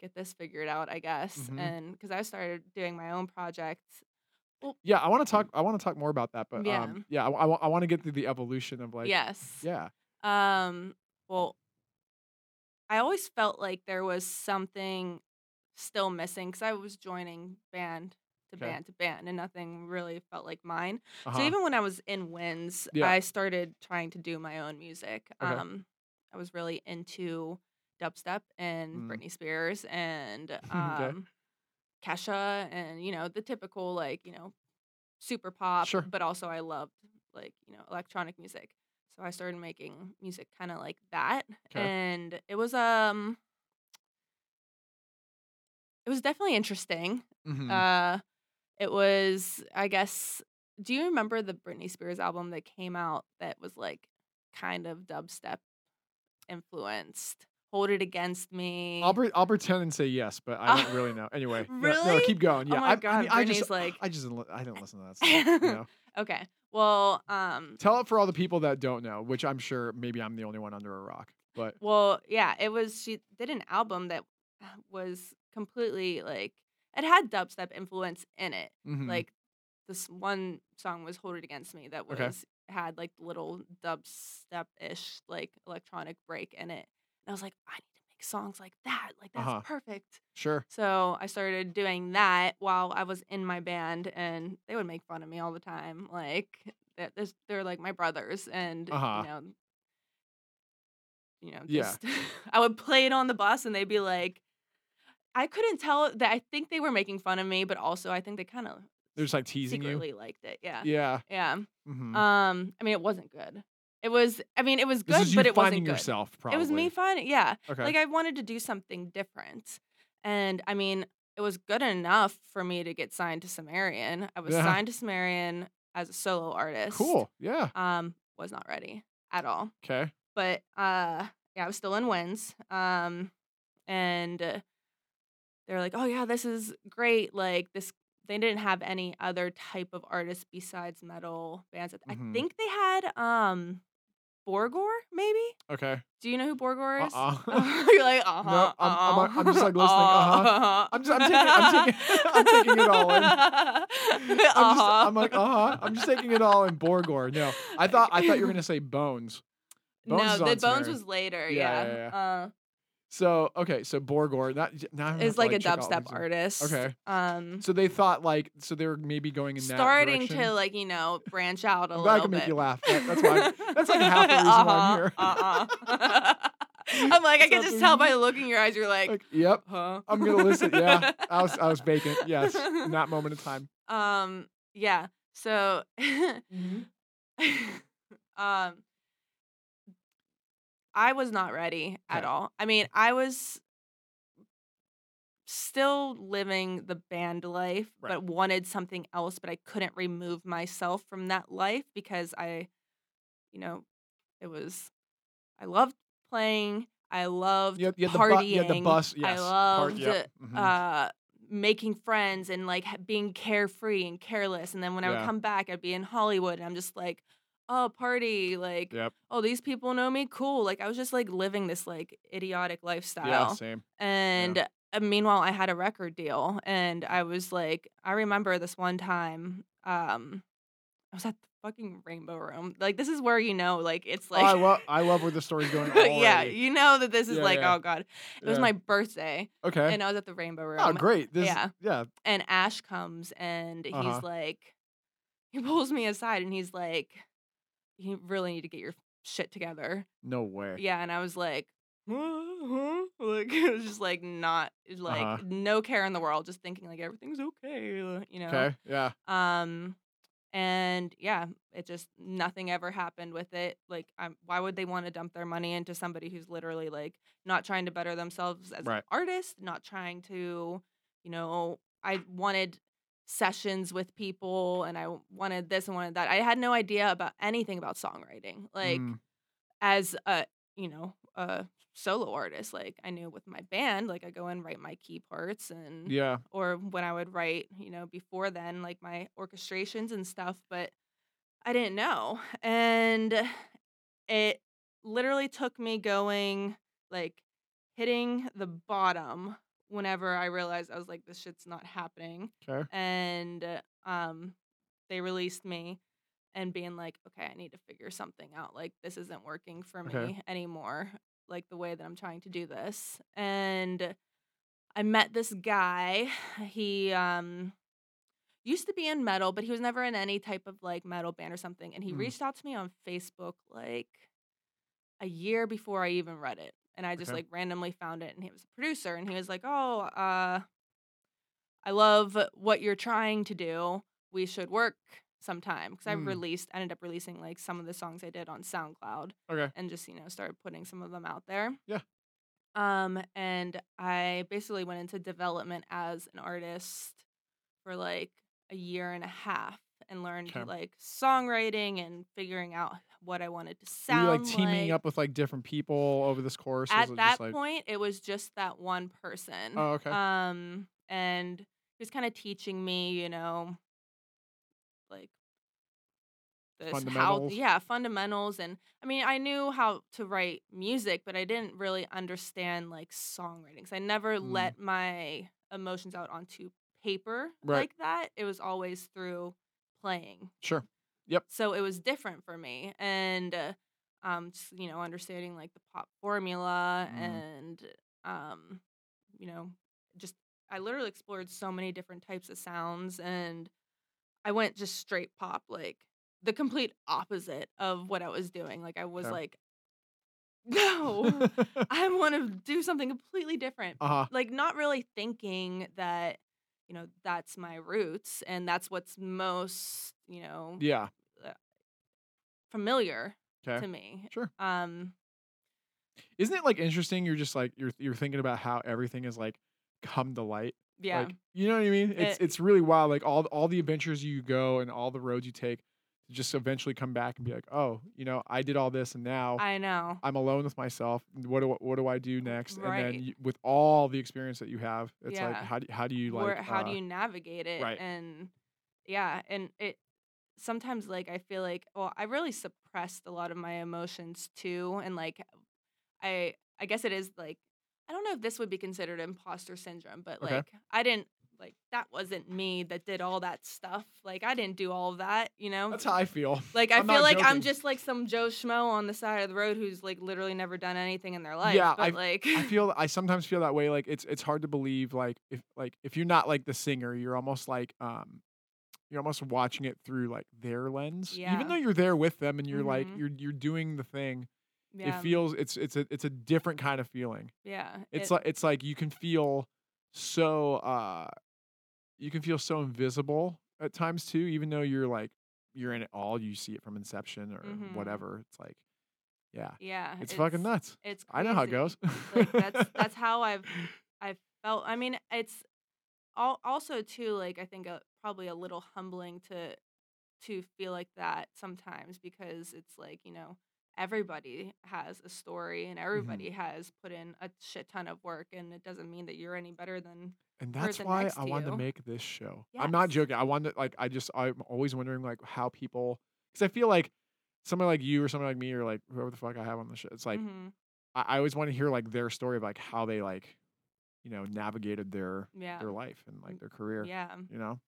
get this figured out, I guess, Mhm. and because I started doing my own projects. Yeah, I want to talk. I want to talk more about that, but Yeah. um, yeah, I, want to get through the evolution of like, yes. yeah, Um, well, I always felt like there was something still missing because I was joining band to Okay. band to band, and nothing really felt like mine. uh-huh. So even when I was in Winds, Yeah. I started trying to do my own music. Okay. Um, I was really into dubstep and Mm. Britney Spears and <laughs> um, Kesha and you know the typical like you know super pop. Sure. But also I loved like you know electronic music. So I started making music kind of like that, and it was um. It was definitely interesting. Mhm. Uh, it was, I guess. Do you remember the Britney Spears album that came out that was like kind of dubstep influenced? Hold it against me. I'll pre- I'll pretend and say yes, but I don't Oh, really know. <laughs> Anyway, no- no, really? keep going. Oh Yeah, my I, I, God, mean, I just like- I just I didn't listen to that stuff. you <laughs> know? okay. Well, um, Tell it for all the people that don't know, which I'm sure maybe I'm the only one under a rock. But well, yeah, it was. She did an album that was completely like it had dubstep influence in it. mhm. Like this one song was "Hold It Against Me" that was Okay. had like little dubstep ish like electronic break in it, and I was like, I need to make songs like that. Like that's Uh-huh. perfect. sure, So I started doing that while I was in my band, and they would make fun of me all the time. Like they're, they're- like my brothers, and Uh-huh. you know, you know, Yeah. <laughs> I would play it on the bus, and they'd be like, I couldn't tell that. I think they were making fun of me, but also I think they kind of they're just like teasing secretly liked it. Yeah. Yeah. yeah. mhm. Um, I mean, it wasn't good. It was. I mean, it was good, but it wasn't good. yourself. Probably. It was me finding. Yeah, Okay. like I wanted to do something different. And I mean, it was good enough for me to get signed to Sumerian. I was Yeah. signed to Sumerian as a solo artist. cool. Yeah. Um, was not ready at all. Okay. But uh yeah, I was still in Winds. Um and uh, they're like, "Oh yeah, this is great." Like this they didn't have any other type of artists besides metal bands. I Mhm. think they had um Borgore, maybe? Okay. Do you know who Borgore is? Uh-uh. <laughs> You're like, uh <laughs> huh. No, I'm- I'm- I'm just, like, listening, uh-huh. <laughs> I'm just- I'm taking- I'm taking- I'm taking it all in. I'm just, uh-huh. I'm like, uh huh. I'm just taking it all in Borgore. No, I thought I thought you were gonna say Bones. Bones no, the Bones was later. Yeah, Yeah, yeah, So okay, so Borgore. Not now. I'm is to, like a dubstep artist. Okay. Um, So they thought like so they were maybe going in starting to like you know branch out a I'm little can bit. make you laugh. That- that's why- that's like half the <laughs> reason why I'm here. uh-uh. <laughs> I'm like, I can just tell by the look in your eyes. You're like, Like, yep, huh? I'm gonna listen. Yeah, <laughs> I was I was vacant. Yes, in that moment in time. Um, yeah. So, um, I was not ready at Okay. all. I mean, I was still living the band life, Right. but wanted something else, but I couldn't remove myself from that life because I, you know, it was, I loved playing. I loved You had, you had the partying. bu- the bus. Yes, I part- loved yep, mhm. uh, making friends and like being carefree and careless. And then when I would come back, I'd be in Hollywood and I'm just like, oh, party. Like, Yep. oh, these people know me. Cool. Like, I was just like living this like idiotic lifestyle. Yeah. Same. And uh, meanwhile, I had a record deal, and I was like, I remember this one time, um, I was at the fucking Rainbow Room. Like, this is where you know, like, it's oh, I love I love where the story's going. <laughs> yeah, you know that this is Yeah, like, yeah. oh god, it was my birthday, Okay. and I was at the Rainbow Room. oh, great. This, yeah. Yeah. And Ash comes, and Uh-huh. he's like, he pulls me aside, and he's like, you really need to get your shit together. No way. Yeah, and I was like, "Huh? like <laughs> it was just like not like Uh-huh. no care in the world, just thinking like everything's okay, you know. Okay. Yeah. Um, and yeah, it just nothing ever happened with it. Like, um, why would they want to dump their money into somebody who's literally like not trying to better themselves as Right. an artist, not trying to, you know, I wanted sessions with people and I wanted this and wanted that. I had no idea about anything about songwriting. Like, Mm, as a you know a solo artist like i knew with my band like i go and write my key parts and yeah. or when i would write you know before then like my orchestrations and stuff but i didn't know and it literally took me going like hitting the bottom whenever i realized i was like this shit's not happening Okay. and um they released me and being like okay i need to figure something out like this isn't working for me Okay. anymore like the way that i'm trying to do this and i met this guy he um used to be in metal but he was never in any type of like metal band or something and he Mm. reached out to me on facebook like a year before i even read it and i just Okay. like randomly found it and he was a producer and he was like oh uh I love what you're trying to do. We should work sometime because I Mm. released, ended up releasing like some of the songs I did on SoundCloud Okay. and just you know started putting some of them out there. Yeah. Um, and I basically went into development as an artist for like a year and a half and learned Okay. like songwriting and figuring out what I wanted to Were sound you like teaming like. up with like different people over this course? Was At that just, like, point, it was just that one person. Oh, okay. Um, and he was kind of teaching me, you know, like this how yeah fundamentals and i mean i knew how to write music but i didn't really understand like songwriting 'cause i never Mm. let my emotions out onto paper Right. like that it was always through playing Sure. So it was different for me and uh, um just, you know understanding like the pop formula Mm. and um you know just i literally explored so many different types of sounds and i went just straight pop like the complete opposite of what i was doing like i was Okay. like no <laughs> i want to do something completely different uh huh. like not really thinking that you know that's my roots and that's what's most you know Yeah. familiar Okay. to me. Sure. Um, Isn't it like interesting? You're just like you're you're thinking about how everything is like come to light. yeah, Like you know what I mean? It's It- it's really wild. Like all all the adventures you go and all the roads you take just eventually come back and be like, oh, you know, I did all this and now I know. I'm alone with myself. What do what do I do next? And then you, with all the experience that you have, it's like how do how do you like Where, how do uh, you navigate it? right. And yeah, and it sometimes like I feel like well, I really suppressed a lot of my emotions too, and like I I guess it is like I don't know if this would be considered imposter syndrome, but Okay. like I didn't like that wasn't me that did all that stuff. Like I didn't do all of that, you know. That's how I feel. Like I I'm feel like I'm just like some Joe Schmo on the side of the road who's like literally never done anything in their life. Yeah, but I- like I <laughs> feel I sometimes feel that way. Like it's it's hard to believe. Like if like if you're not like the singer, you're almost like um, you're almost watching it through like their lens. Yeah. Even though you're there with them and you're like Mhm. you're you're doing the thing, Yeah. It feels it's it's a it's a different kind of feeling. yeah. It's it- like it's like you can feel so uh you can feel so invisible at times too, even though you're like you're in it all, you see it from inception or Mhm. whatever. It's like yeah. yeah. It's, fucking nuts. It's I know how it goes. like that's that's <laughs> how I've I've felt. I mean, it's also too like I think uh probably a little humbling to to feel like that sometimes because it's like you know everybody has a story and Mm-hmm. everybody has put in a shit ton of work and it doesn't mean that you're any better than And that's why I wanted to make this show. I'm not joking. I wanted like I just I'm always wondering like how people because I feel like somebody like you or somebody like me or like whoever the fuck I have on the show. It's like Mhm. I, I always want to hear like their story of like how they like you know navigated their yeah their life and like their career. yeah You know,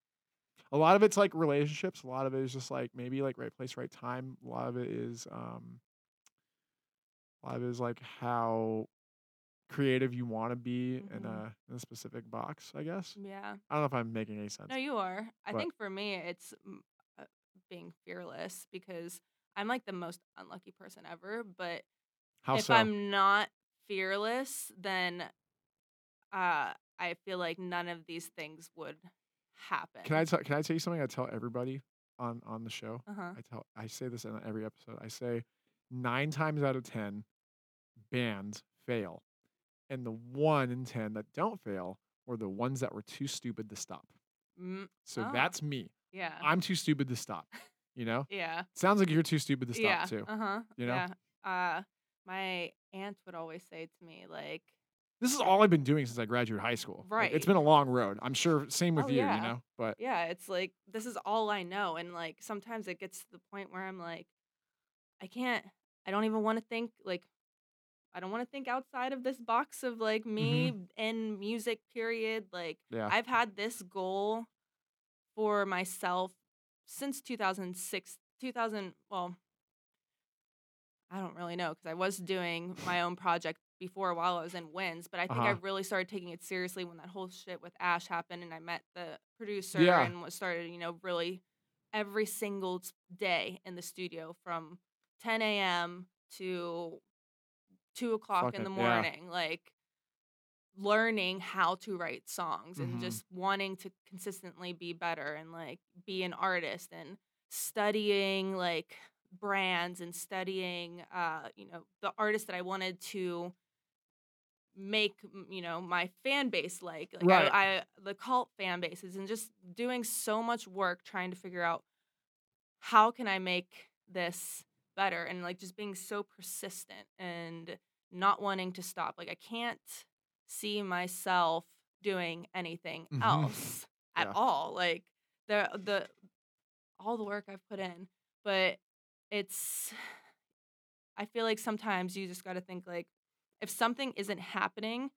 a lot of it's like relationships. A lot of it is just like maybe like right place, right time. A lot of it is um. A lot of it is like how creative you want to be in Mhm. a in a specific box. I guess. yeah I don't know if I'm making any sense. no you are I But- think for me it's uh, being fearless because I'm like the most unlucky person ever but How if so? I'm not fearless, then uh, I feel like none of these things would happen. Can I tell? Can I tell you something? I tell everybody on on the show. Uh huh. I tell. I say this in every episode. I say nine times out of ten, bands fail, and the one in ten that don't fail were the ones that were too stupid to stop. Mm, So Ah. that's me. yeah. I'm too stupid to stop. You know. <laughs> yeah. Sounds like you're too stupid to stop yeah. too. Uh huh. you know? Yeah. Uh, my aunt would always say to me like, This is all I've been doing since I graduated high school. Like, it's been a long road. I'm sure. Same with Oh, you. yeah. You know. But yeah, it's like this is all I know, and like sometimes it gets to the point where I'm like, I can't. I don't even want to think like. I don't want to think outside of this box of like mm-hmm. me and music. Period. Like yeah. I've had this goal for myself since 2006, 2000. Well, I don't really know because I was doing my own project before while I was in Winds, but I think I Uh-huh. really started taking it seriously when that whole shit with Ash happened and I met the producer Yeah. and was started, you know, really every single day in the studio from 10 a.m. to two o'clock in the Fucking- yeah. morning, like learning how to write songs Mhm. and just wanting to consistently be better and like be an artist and studying like brands and studying uh you know the artists that I wanted to make you know my fan base like like Right. I, I the cult fan bases and just doing so much work trying to figure out how can I make this better and like just being so persistent and not wanting to stop like I can't see myself doing anything Mhm. else <laughs> at Yeah. all like the the all the work I've put in but it's <sighs> I feel like sometimes you just got to think like if something isn't happening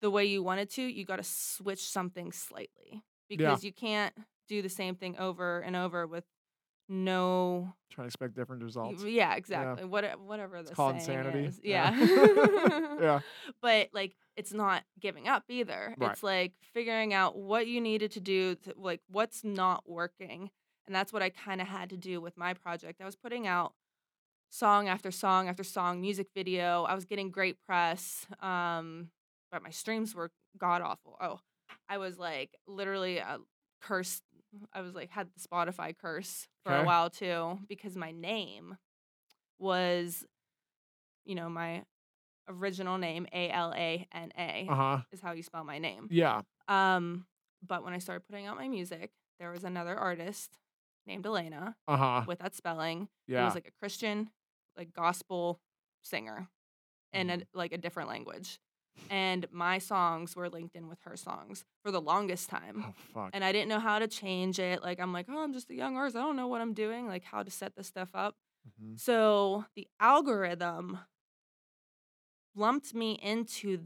the way you want it to, you got to switch something slightly because you can't do the same thing over and over with no Trying to expect different results. yeah exactly what whatever the called insanity. is. Yeah. yeah <laughs> Yeah. <laughs> but like it's not giving up either Right. it's like figuring out what you needed to do to, like what's not working and that's what i kind of had to do with my project i was putting out song after song after song music video i was getting great press um but my streams were god awful oh i was like literally uh, cursed i was like had the spotify curse for a while too because my name was you know my original name A L A N A Uh is how you spell my name. Yeah. Um, but when I started putting out my music, there was another artist named Alana Uh huh. with that spelling. Yeah. was like a Christian, like gospel singer in a, Mhm. like a different language. And my songs were linked in with her songs for the longest time. oh fuck. And I didn't know how to change it. Like I'm like, oh, I'm just a young artist. I don't know what I'm doing, like how to set this stuff up. Mhm. So the algorithm lumped me into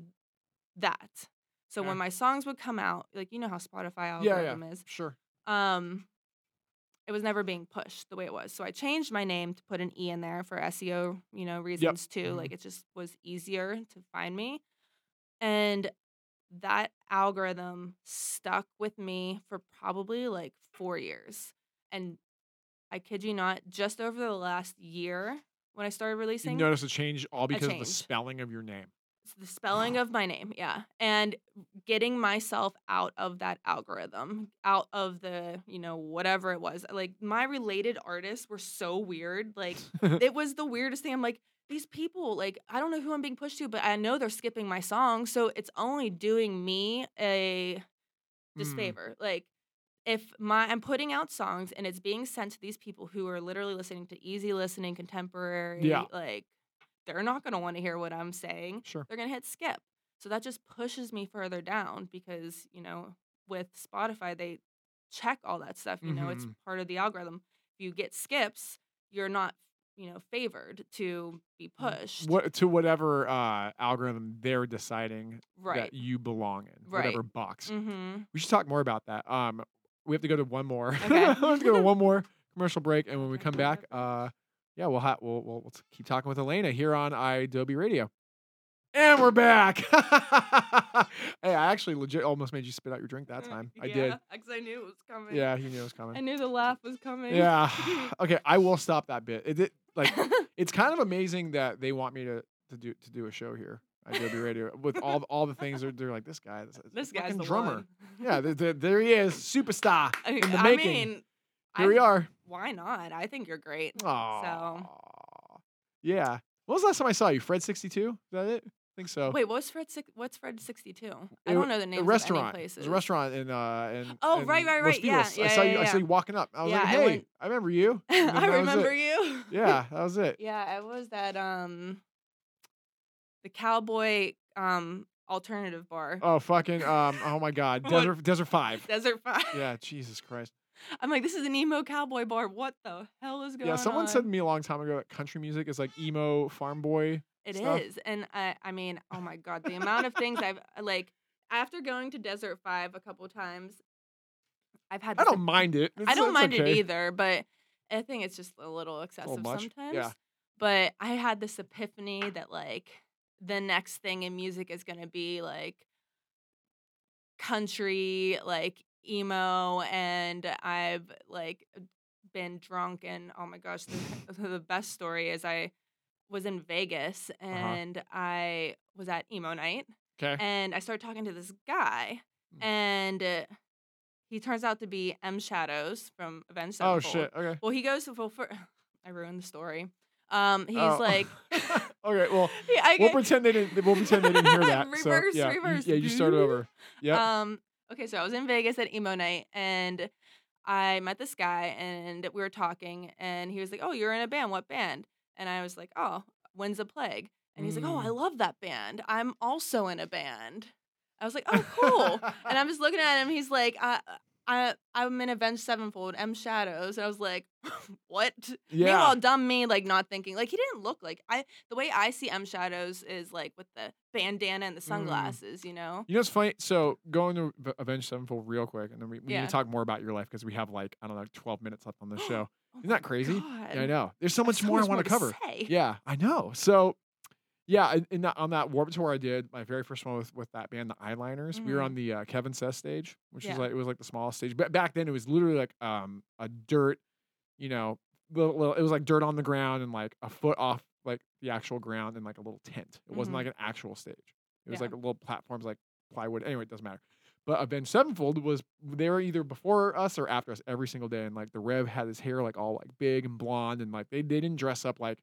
that. So Okay. when my songs would come out, like you know how Spotify Yeah, algorithm yeah. is, Sure. um, it was never being pushed the way it was. So I changed my name to put an E in there for SEO, you know, reasons too. Mhm. Like it just was easier to find me. And that algorithm stuck with me for probably like four years. And I kid you not, just over the last year, when I started releasing. You releasing. notice a change all because of the spelling of your name. The spelling of my name, yeah, and getting myself out of that algorithm, out of the you know whatever it was. Like my related artists were so weird. Like <laughs> it was the weirdest thing. I'm like these people, like I don't know who I'm being pushed to, but I know they're skipping my song, so it's only doing me a Hmm. disfavor. Like if my I'm putting out songs and it's being sent to these people who are literally listening to easy listening contemporary, Yeah. like they're not gonna want to hear what I'm saying Sure. they're gonna hit skip. So that just pushes me further down because, you know, with Spotify, they check all that stuff. You know, it's Mhm. part of the algorithm. If you get skips, you're not, you know, favored to be pushed. What to whatever uh, algorithm they're deciding Right. that you belong in, Right. whatever box. Mm-hmm. We should talk more about that. Um, we have to go to one more. <laughs> Okay. we have to go to <laughs> one more commercial break, and when we come back, uh, yeah, we'll ha- we'll, we'll we'll keep talking with Alaena here on idobi Radio. And we're back. <laughs> hey, I actually legit almost made you spit out your drink that mm, time. I did. Because I knew it was coming. Yeah, he knew it was coming. I knew the laugh was coming. Yeah. <laughs> <sighs> okay, I will stop that bit. It, it like <laughs> it's kind of amazing that they want me to to do to do a show here idobi Radio with all all the things they're, they're like this guy this, this guy's the drummer one. yeah th- th- there he is superstar I, in the I making mean, here we are Why not? I think you're great. So, yeah when was the last time I saw you Fred sixty two is that it I think so Wait, what's Fred? Six, what's Fred sixty two? I don't know the a names restaurant of any it places. was a restaurant in uh in Oh, in right, right, right. Yeah, Feliz. I yeah, saw yeah, you I saw you walking up I was Yeah, like I hey went- I remember you <laughs> I was it. remember you. yeah that was it Yeah, it was that um the cowboy um alternative bar. oh fucking um oh my god <laughs> Desert Desert Five Desert Five. yeah Jesus Christ I'm like, this is an emo cowboy bar. What the hell is going on? Yeah, on? someone said to me a long time ago that country music is like emo farm boy. It stuff. is, and I, I mean, oh my god, the amount of things I've uh, like after going to Desert Five a couple times, I've had. I don't mind it. I don't mind okay. it either, but I think it's just a little excessive much? sometimes. Yeah. But I had this epiphany that like the next thing in music is gonna be like country, like emo, and I've like been drunk and oh my gosh, the, <laughs> the best story is I was in Vegas Uh-huh. and I was at emo night Okay. and I started talking to this guy, Mm. and uh, he turns out to be M Shadows from Avenged Oh shit. Okay. Well, he goes to well, for, <laughs> I ruined the story. Um, he's Oh. <laughs> like, okay. Well, Yeah, I we'll pretend they didn't. We'll pretend they didn't hear that. so, Reverse, yeah, you- reverse. yeah, you start over. Yeah. Um, okay, so I was in Vegas at emo night, and I met this guy, and we were talking, and he was like, "Oh, you're in a band. What band?" And I was like, "Oh, Winds of Plague?" And he's like, "Oh, I Mm. love that band. I'm also in a band." I was like, "Oh, cool." <laughs> and I'm just looking at him. He's like, "I, I, I'm in Avenged Sevenfold, M Shadows." And I was like, <laughs> "What?" yeah. Meanwhile, dumb me, like not thinking, like he didn't look like I. The way I see M Shadows is like with the bandana and the Mm. sunglasses, you know. You know what's funny? So going to Avenged Sevenfold real quick, and then we, we need to talk more about your life because we have like I don't know, like twelve minutes left on this <gasps> show. Oh Isn't that crazy? Yeah, I know. There's so much So more I want to cover. say. Yeah, I know. So, yeah, in, in that, on that Warped tour I did, my very first one with, with that band, the Eyeliners. We were Mhm. on the uh, Kevin Says stage, which Yeah. is like it was like the smallest stage. But back then, it was literally like um a dirt, you know, little, little, it was like dirt on the ground and like a foot off like the actual ground and like a little tent. It wasn't Mhm. like an actual stage. It was Yeah. like a little platforms like plywood. Anyway, it doesn't matter. But Avenged Sevenfold was they were either before us or after us every single day. And like the Rev had his hair like all like big and blonde and like they, they didn't dress up like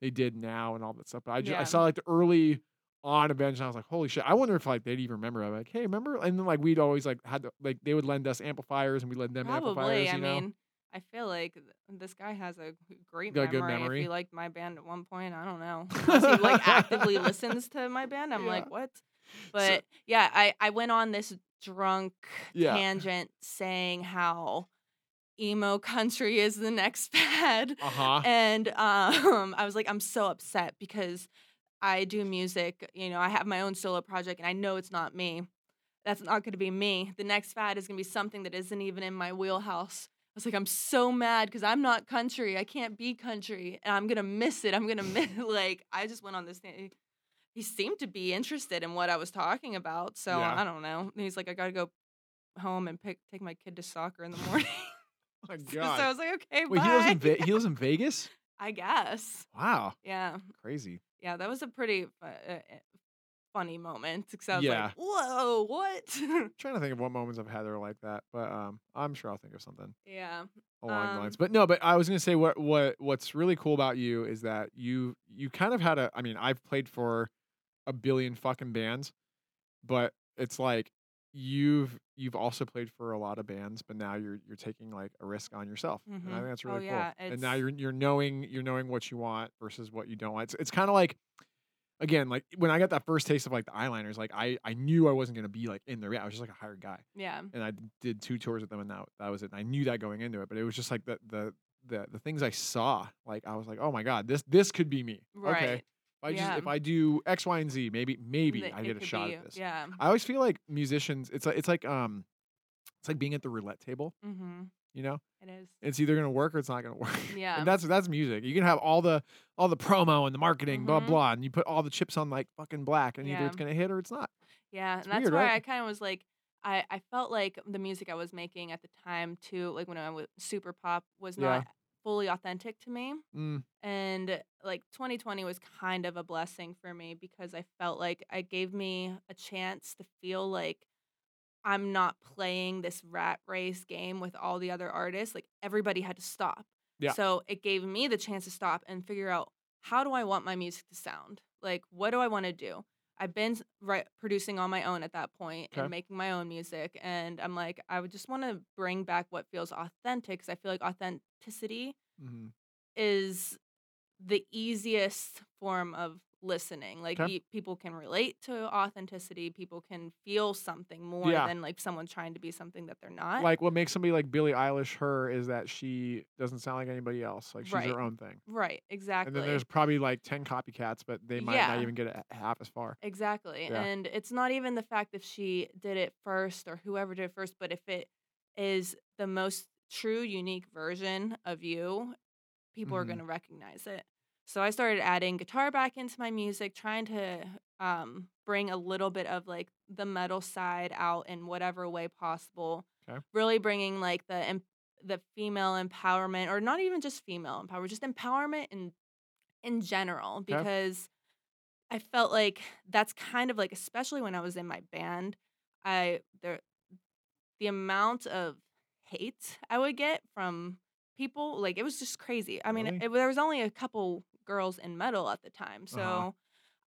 they did now and all that stuff. But I just I saw like the early on Avenged and I was like, holy shit. I wonder if like they'd even remember. I'm like, hey, remember? And then like we'd always like had to, like they would lend us amplifiers and we lend them amplifiers. Probably. I you know? mean, I feel like this guy has a great a good memory. memory. If he liked my band at one point, I don't know. <laughs> Unless he like actively <laughs> listens to my band, I'm Yeah. like, what? But yeah, I I went on this drunk Yeah. tangent saying how emo country is the next <laughs> fad. Uh-huh. And um, I was like, I'm so upset because I do music. You know, I have my own solo project, and I know it's not me. That's not going to be me. The next fad is going to be something that isn't even in my wheelhouse. I was like, I'm so mad because I'm not country. I can't be country, and I'm gonna miss it. I'm gonna miss. <laughs> Like, I just went on this thing. He seemed to be interested in what I was talking about, so Yeah. I don't know. And he's like, I gotta go home and pick take my kid to soccer in the morning. Oh my <laughs> so I was like, okay, Wait, bye. he lives in Ve- he lives <laughs> in Vegas? I guess. Wow, Yeah. crazy. Yeah, that was a pretty uh, uh, funny moment. Because I was Yeah. like, whoa, what? <laughs> trying to think of what moments I've had that are like that, but um, I'm sure I'll think of something yeah. along the lines. Um, But no, but I was gonna say what what what's really cool about you is that you you kind of had a. I mean, I've played for a billion fucking bands, but it's like you've you've also played for a lot of bands, but now you're you're taking like a risk on yourself, and I Mhm. think that's Oh, really yeah, cool. And now you're you're knowing you're knowing what you want versus what you don't want. It's it's kind of like again like when I got that first taste of like the eyeliners, like I I knew I wasn't gonna be like in there. the I was just like a hired guy Yeah. and I did two tours with them, and that that was it. And I knew that going into it, but it was just like the the the the things I saw. Like I was like, oh my god, this this could be me. Okay, Right. if I just if I do X, Y, and Z, maybe maybe That I get a shot be- at this. Yeah. I always feel like musicians. It's like it's like um, it's like being at the roulette table. Mm-hmm. You know, It is. it's either gonna work or it's not gonna work. <laughs> Yeah. and that's that's music. You can have all the all the promo and the marketing, blah Mhm. blah, and you put all the chips on like fucking black, and either it's gonna hit or it's not. Yeah, It's and that's why right? I kind of was like, I I felt like the music I was making at the time too, like when I was super pop, was Yeah. not fully authentic to me. Mm, And like 2020 was kind of a blessing for me because I felt like it gave me a chance to feel like I'm not playing this rat race game with all the other artists. Like everybody had to stop. Yeah. So it gave me the chance to stop and figure out how do I want my music to sound? Like what do I want to do? I've been producing on my own at that point Okay. and making my own music and I'm like I would just want to bring back what feels authentic cuz I feel like authenticity mhm. is the easiest form of listening. Like Okay. y- people can relate to authenticity. People can feel something more Yeah. than like someone trying to be something that they're not. Like what makes somebody like Billie Eilish her is that she doesn't sound like anybody else. Like she's Right. her own thing. right, exactly. And then there's probably like 10 copycats, but they might not even get it half as far. Exactly. Yeah. And it's not even the fact if she did it first or whoever did it first, but if it is the most true, unique version of you, people are Mhm. going to recognize it. So I started adding guitar back into my music, trying to um, bring a little bit of like the metal side out in whatever way possible. Okay. Really bringing like the em- the female empowerment, or not even just female empowerment, just empowerment in in general, Okay. because I felt like that's kind of like, especially when I was in my band, I there the amount of hate I would get from people, like it was just crazy. I mean, Really? it, there was only a couple girls in metal at the time, so Uh-huh.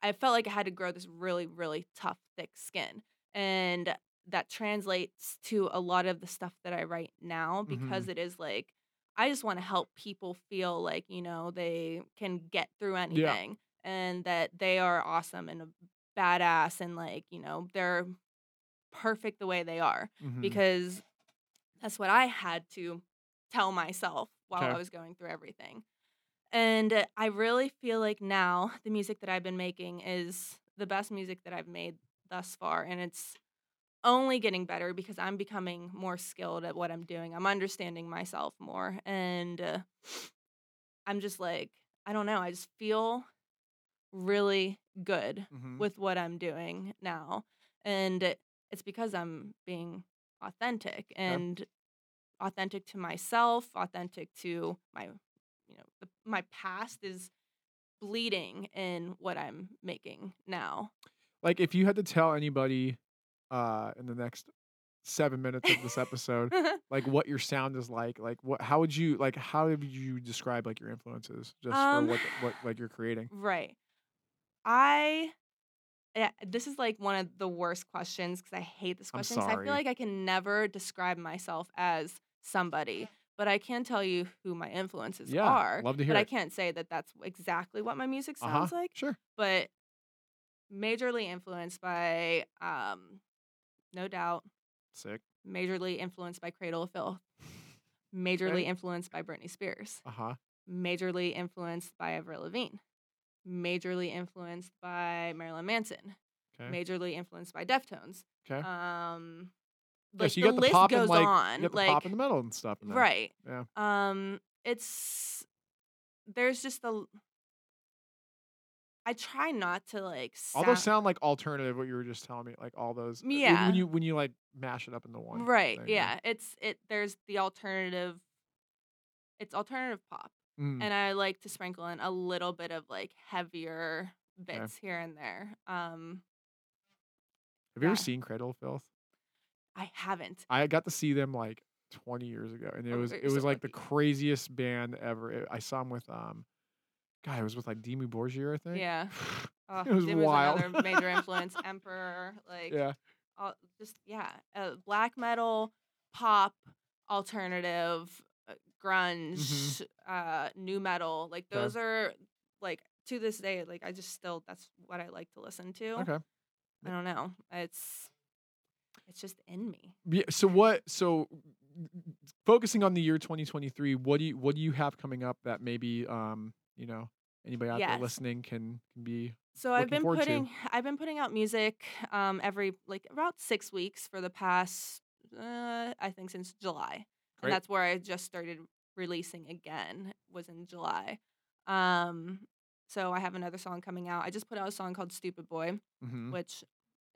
I felt like I had to grow this really, really tough, thick skin, and that translates to a lot of the stuff that I write now because it is like I just want to help people feel like you know they can get through anything and that they are awesome and a badass and like you know they're perfect the way they are Mhm. because that's what I had to tell myself while Okay. I was going through everything. And uh, I really feel like now <laughs> the music that I've been making is the best music that I've made thus far. And it's only getting better because I'm becoming more skilled at what I'm doing. I'm understanding myself more. And uh, <sniffs> I'm just like, I don't know, I just feel really good Mhm. with what I'm doing now. And it's because I'm being authentic and authentic to myself, authentic to my you know, the, my past is bleeding in what I'm making now. like if you had to tell anybody uh in the next seven minutes of this episode <laughs> like what your sound is like like what how would you like how would you describe like your influences just Um, for what what like you're creating right. I yeah, this is like one of the worst questions because I hate this question. I feel like I can never describe myself as somebody, but I can tell you who my influences Yeah, are. love to hear but I can't say that that's exactly what my music uh-huh sounds like. sure But majorly influenced by, um, no doubt, sick majorly influenced by Cradle of Filth, <laughs> majorly Okay. influenced by Britney Spears, uh-huh majorly influenced by Avril Lavigne, majorly influenced by Marilyn Manson, okay majorly influenced by Deftones. okay Um, yeah, like so you the got the list pop goes and like on. the like pop in the metal and stuff in there. right. yeah Um, it's there's just the. I try not to like. all those sound- sound like alternative what you were just telling me like all those uh, Yeah. when you when you like mash it up into one right thing, yeah it's it there's the alternative it's alternative pop Mm, and I like to sprinkle in a little bit of like heavier Okay. bits here and there. Um, Have you ever seen Cradle of Filth? I haven't. I got to see them like 20 years ago, and it Oh, was it was so like the craziest band ever. It- I saw them with um, guy, it was with like Dimmu Borgir, I think. Yeah. <laughs> It was Dim was wild. another major <laughs> influence. Emperor, like yeah. all, just yeah, uh, black metal, pop, alternative, uh, grunge, uh, nu metal. Like Mm-hmm. Okay. those are like to this day. Like I just still that's what I like to listen to. Okay. I don't know. It's it's just in me. Yeah. So what? So focusing on the year 2023, what do you what do you have coming up that maybe um you know anybody out there listening can can be So I've been forward to. putting I've been putting out music um every like about six weeks for the past uh, I think since July, Great. and that's where I just started releasing again was in July. Um, so I have another song coming out. I just put out a song called "Stupid Boy," Mhm. which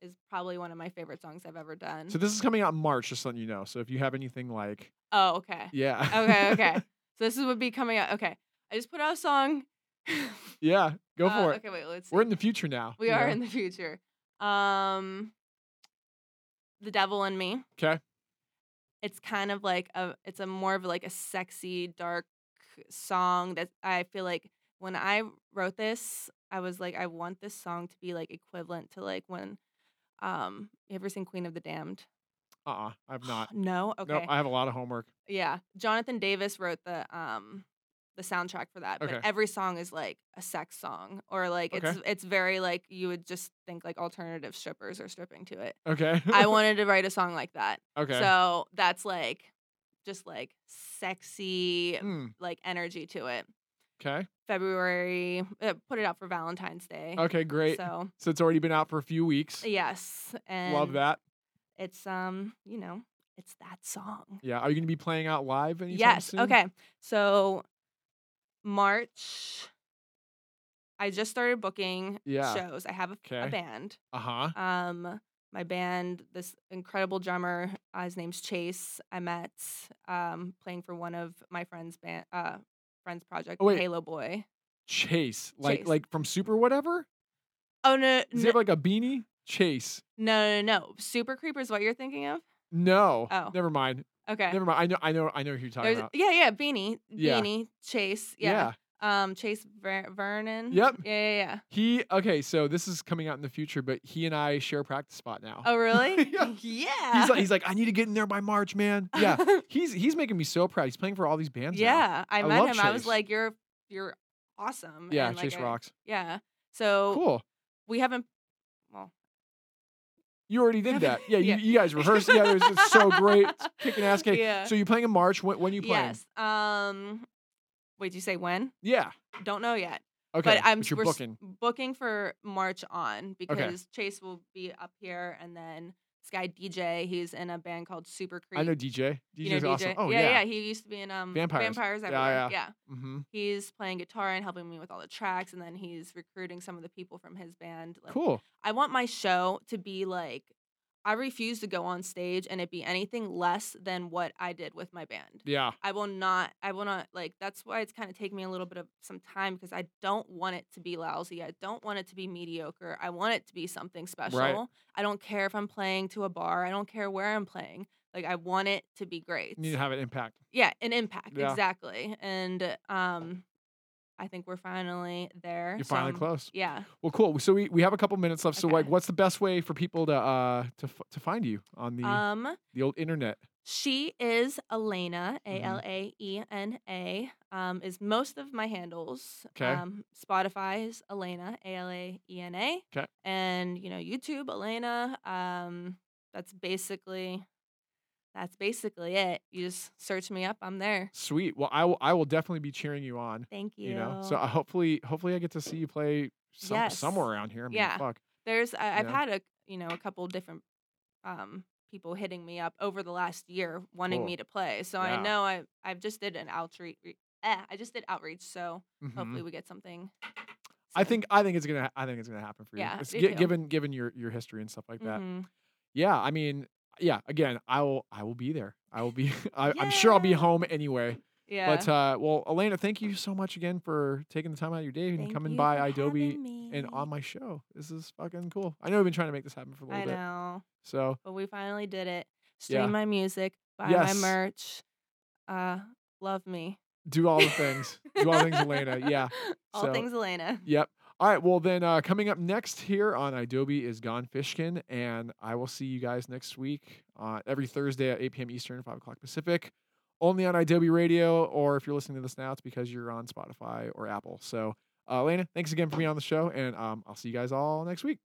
is probably one of my favorite songs I've ever done. So this is coming out in March, just letting you know. So if you have anything like oh, okay, yeah. okay, okay. <laughs> So this is would be coming out. Okay, I just put out a song. <laughs> yeah. Go Uh, for it. Okay, wait. Let's. See. We're in the future now. We are in the future. Um, the devil in me. Okay. It's kind of like a. It's a more of like a sexy, dark song that I feel like when I wrote this, I was like, I want this song to be like equivalent to like when, um, you ever seen Queen of the Damned? Uh uh I've not. no. Okay. Nope. I have a lot of homework. Yeah, Jonathan Davis wrote the um the soundtrack for that, Okay. but every song is like a sex song or like it's it's very like you would just think like alternative strippers are stripping to it. Okay. I <laughs> wanted to write a song like that. okay. So that's like just like sexy Mm, like energy to it. Okay. February uh, put it out for Valentine's Day. Okay. Great. So, So it's already been out for a few weeks. yes, and Love that. It's um, you know, it's that song. Yeah. Are you going to be playing out live anytime Yes. soon? Okay. So March, I just started booking Yeah. shows. I have a, a band. Uh huh. Um, my band, this incredible drummer, uh, his name's Chase. I met um playing for one of my friends' band, uh, friends' project, Oh, wait. Halo Boy. Chase. Like Chase. like from Super whatever. Oh no, Does he no, have like a beanie? Chase. no, no, no. Super Creeper is what you're thinking of. No. Oh. Never mind. Okay. Never mind. I know. I know. I know who you're talking There's- about. yeah, yeah, Beanie, Yeah. Beanie, Chase, yeah, um, Chase Ver- Vernon. Yep. Yeah, yeah, yeah. He okay. So this is coming out in the future, but he and I share a practice spot now. Oh, really? <laughs> Yeah. <laughs> yeah. He's like, he's like, I need to get in there by March, man. Yeah. <laughs> he's he's making me so proud. He's playing for all these bands. now. yeah. I, I met love him. I was like, you're you're awesome. Yeah. and, like, Chase I- rocks. Yeah. So Cool. we haven't. Well, You already did that. Yeah. Yeah. You, you guys rehearsed. Yeah. It was so great. It's kicking ass. Okay. Yeah. So you're playing in March. When when are you playing? yes. Um, wait. Did you say when? Yeah. Don't know yet. Okay. but I'm you're we're booking. booking for March on because Chase will be up here, and then this guy DJ, he's in a band called Super Creep. I know DJ. DJ's you know DJ? awesome. Oh yeah, yeah. yeah. He used to be in um Vampires. Vampires Yeah, Everywhere. yeah. Mm-hmm. He's playing guitar and helping me with all the tracks, and then he's recruiting some of the people from his band. Like, Cool. I want my show to be like, I refuse to go on stage and it be anything less than what I did with my band. Yeah. I will not. I will not like. That's why it's kind of taking me a little bit of some time because I don't want it to be lousy. I don't want it to be mediocre. I want it to be something special. Right. I don't care if I'm playing to a bar. I don't care where I'm playing. Like I want it to be great. You need to have an impact. yeah, an impact Yeah. exactly. And um, I think we're finally there. You're so finally close. Yeah. Well, cool. So we, we have a couple minutes left. So like, what's the best way for people to uh to to find you on the Um, the old internet? She is Alaena, A Mm-hmm. L A E N A, um, is most of my handles. 'Kay. Um, Spotify is Alaena, A L A E N A. 'Kay. And, you know, YouTube, Alaena. Um, that's basically that's basically it. You just search me up, I'm there. Sweet. Well, I will I will definitely be cheering you on. Thank you. You know. So uh, hopefully hopefully I get to see you play some, Yes. somewhere around here. I mean, Yeah. fuck. There's I, I've know? had a you know, a couple different um people hitting me up over the last year wanting Cool. me to play. So Yeah. I know I I've just did an outreach eh, I just did outreach, so Mhm. hopefully we get something. I think I think it's gonna I think it's gonna happen for you. Yeah, It's me gi- too. given given your your history and stuff like that. Mhm. Yeah. I mean, yeah. Again, I will I will be there. I will be. <laughs> I, I'm sure I'll be home anyway. Yeah. But uh, well, Alaena, thank you so much again for taking the time out of your day and Thank coming by idobi and on my show. This is fucking cool. I know we've been trying to make this happen for a little I bit. know. So But we finally did it. Stream Yeah. my music, buy Yes. my merch. Uh love me. do all the things. do all things, <laughs> Alaena. Yeah. All So- things Alaena. Yep. All right. Well, then uh, coming up next here on idobi is Gone Fishkin, and I will see you guys next week uh, every Thursday at 8 p.m. Eastern, 5 o'clock Pacific, only on idobi Radio, or if you're listening to this now, it's because you're on Spotify or Apple. So, uh, Alaena, thanks again for being on the show, and um, I'll see you guys all next week.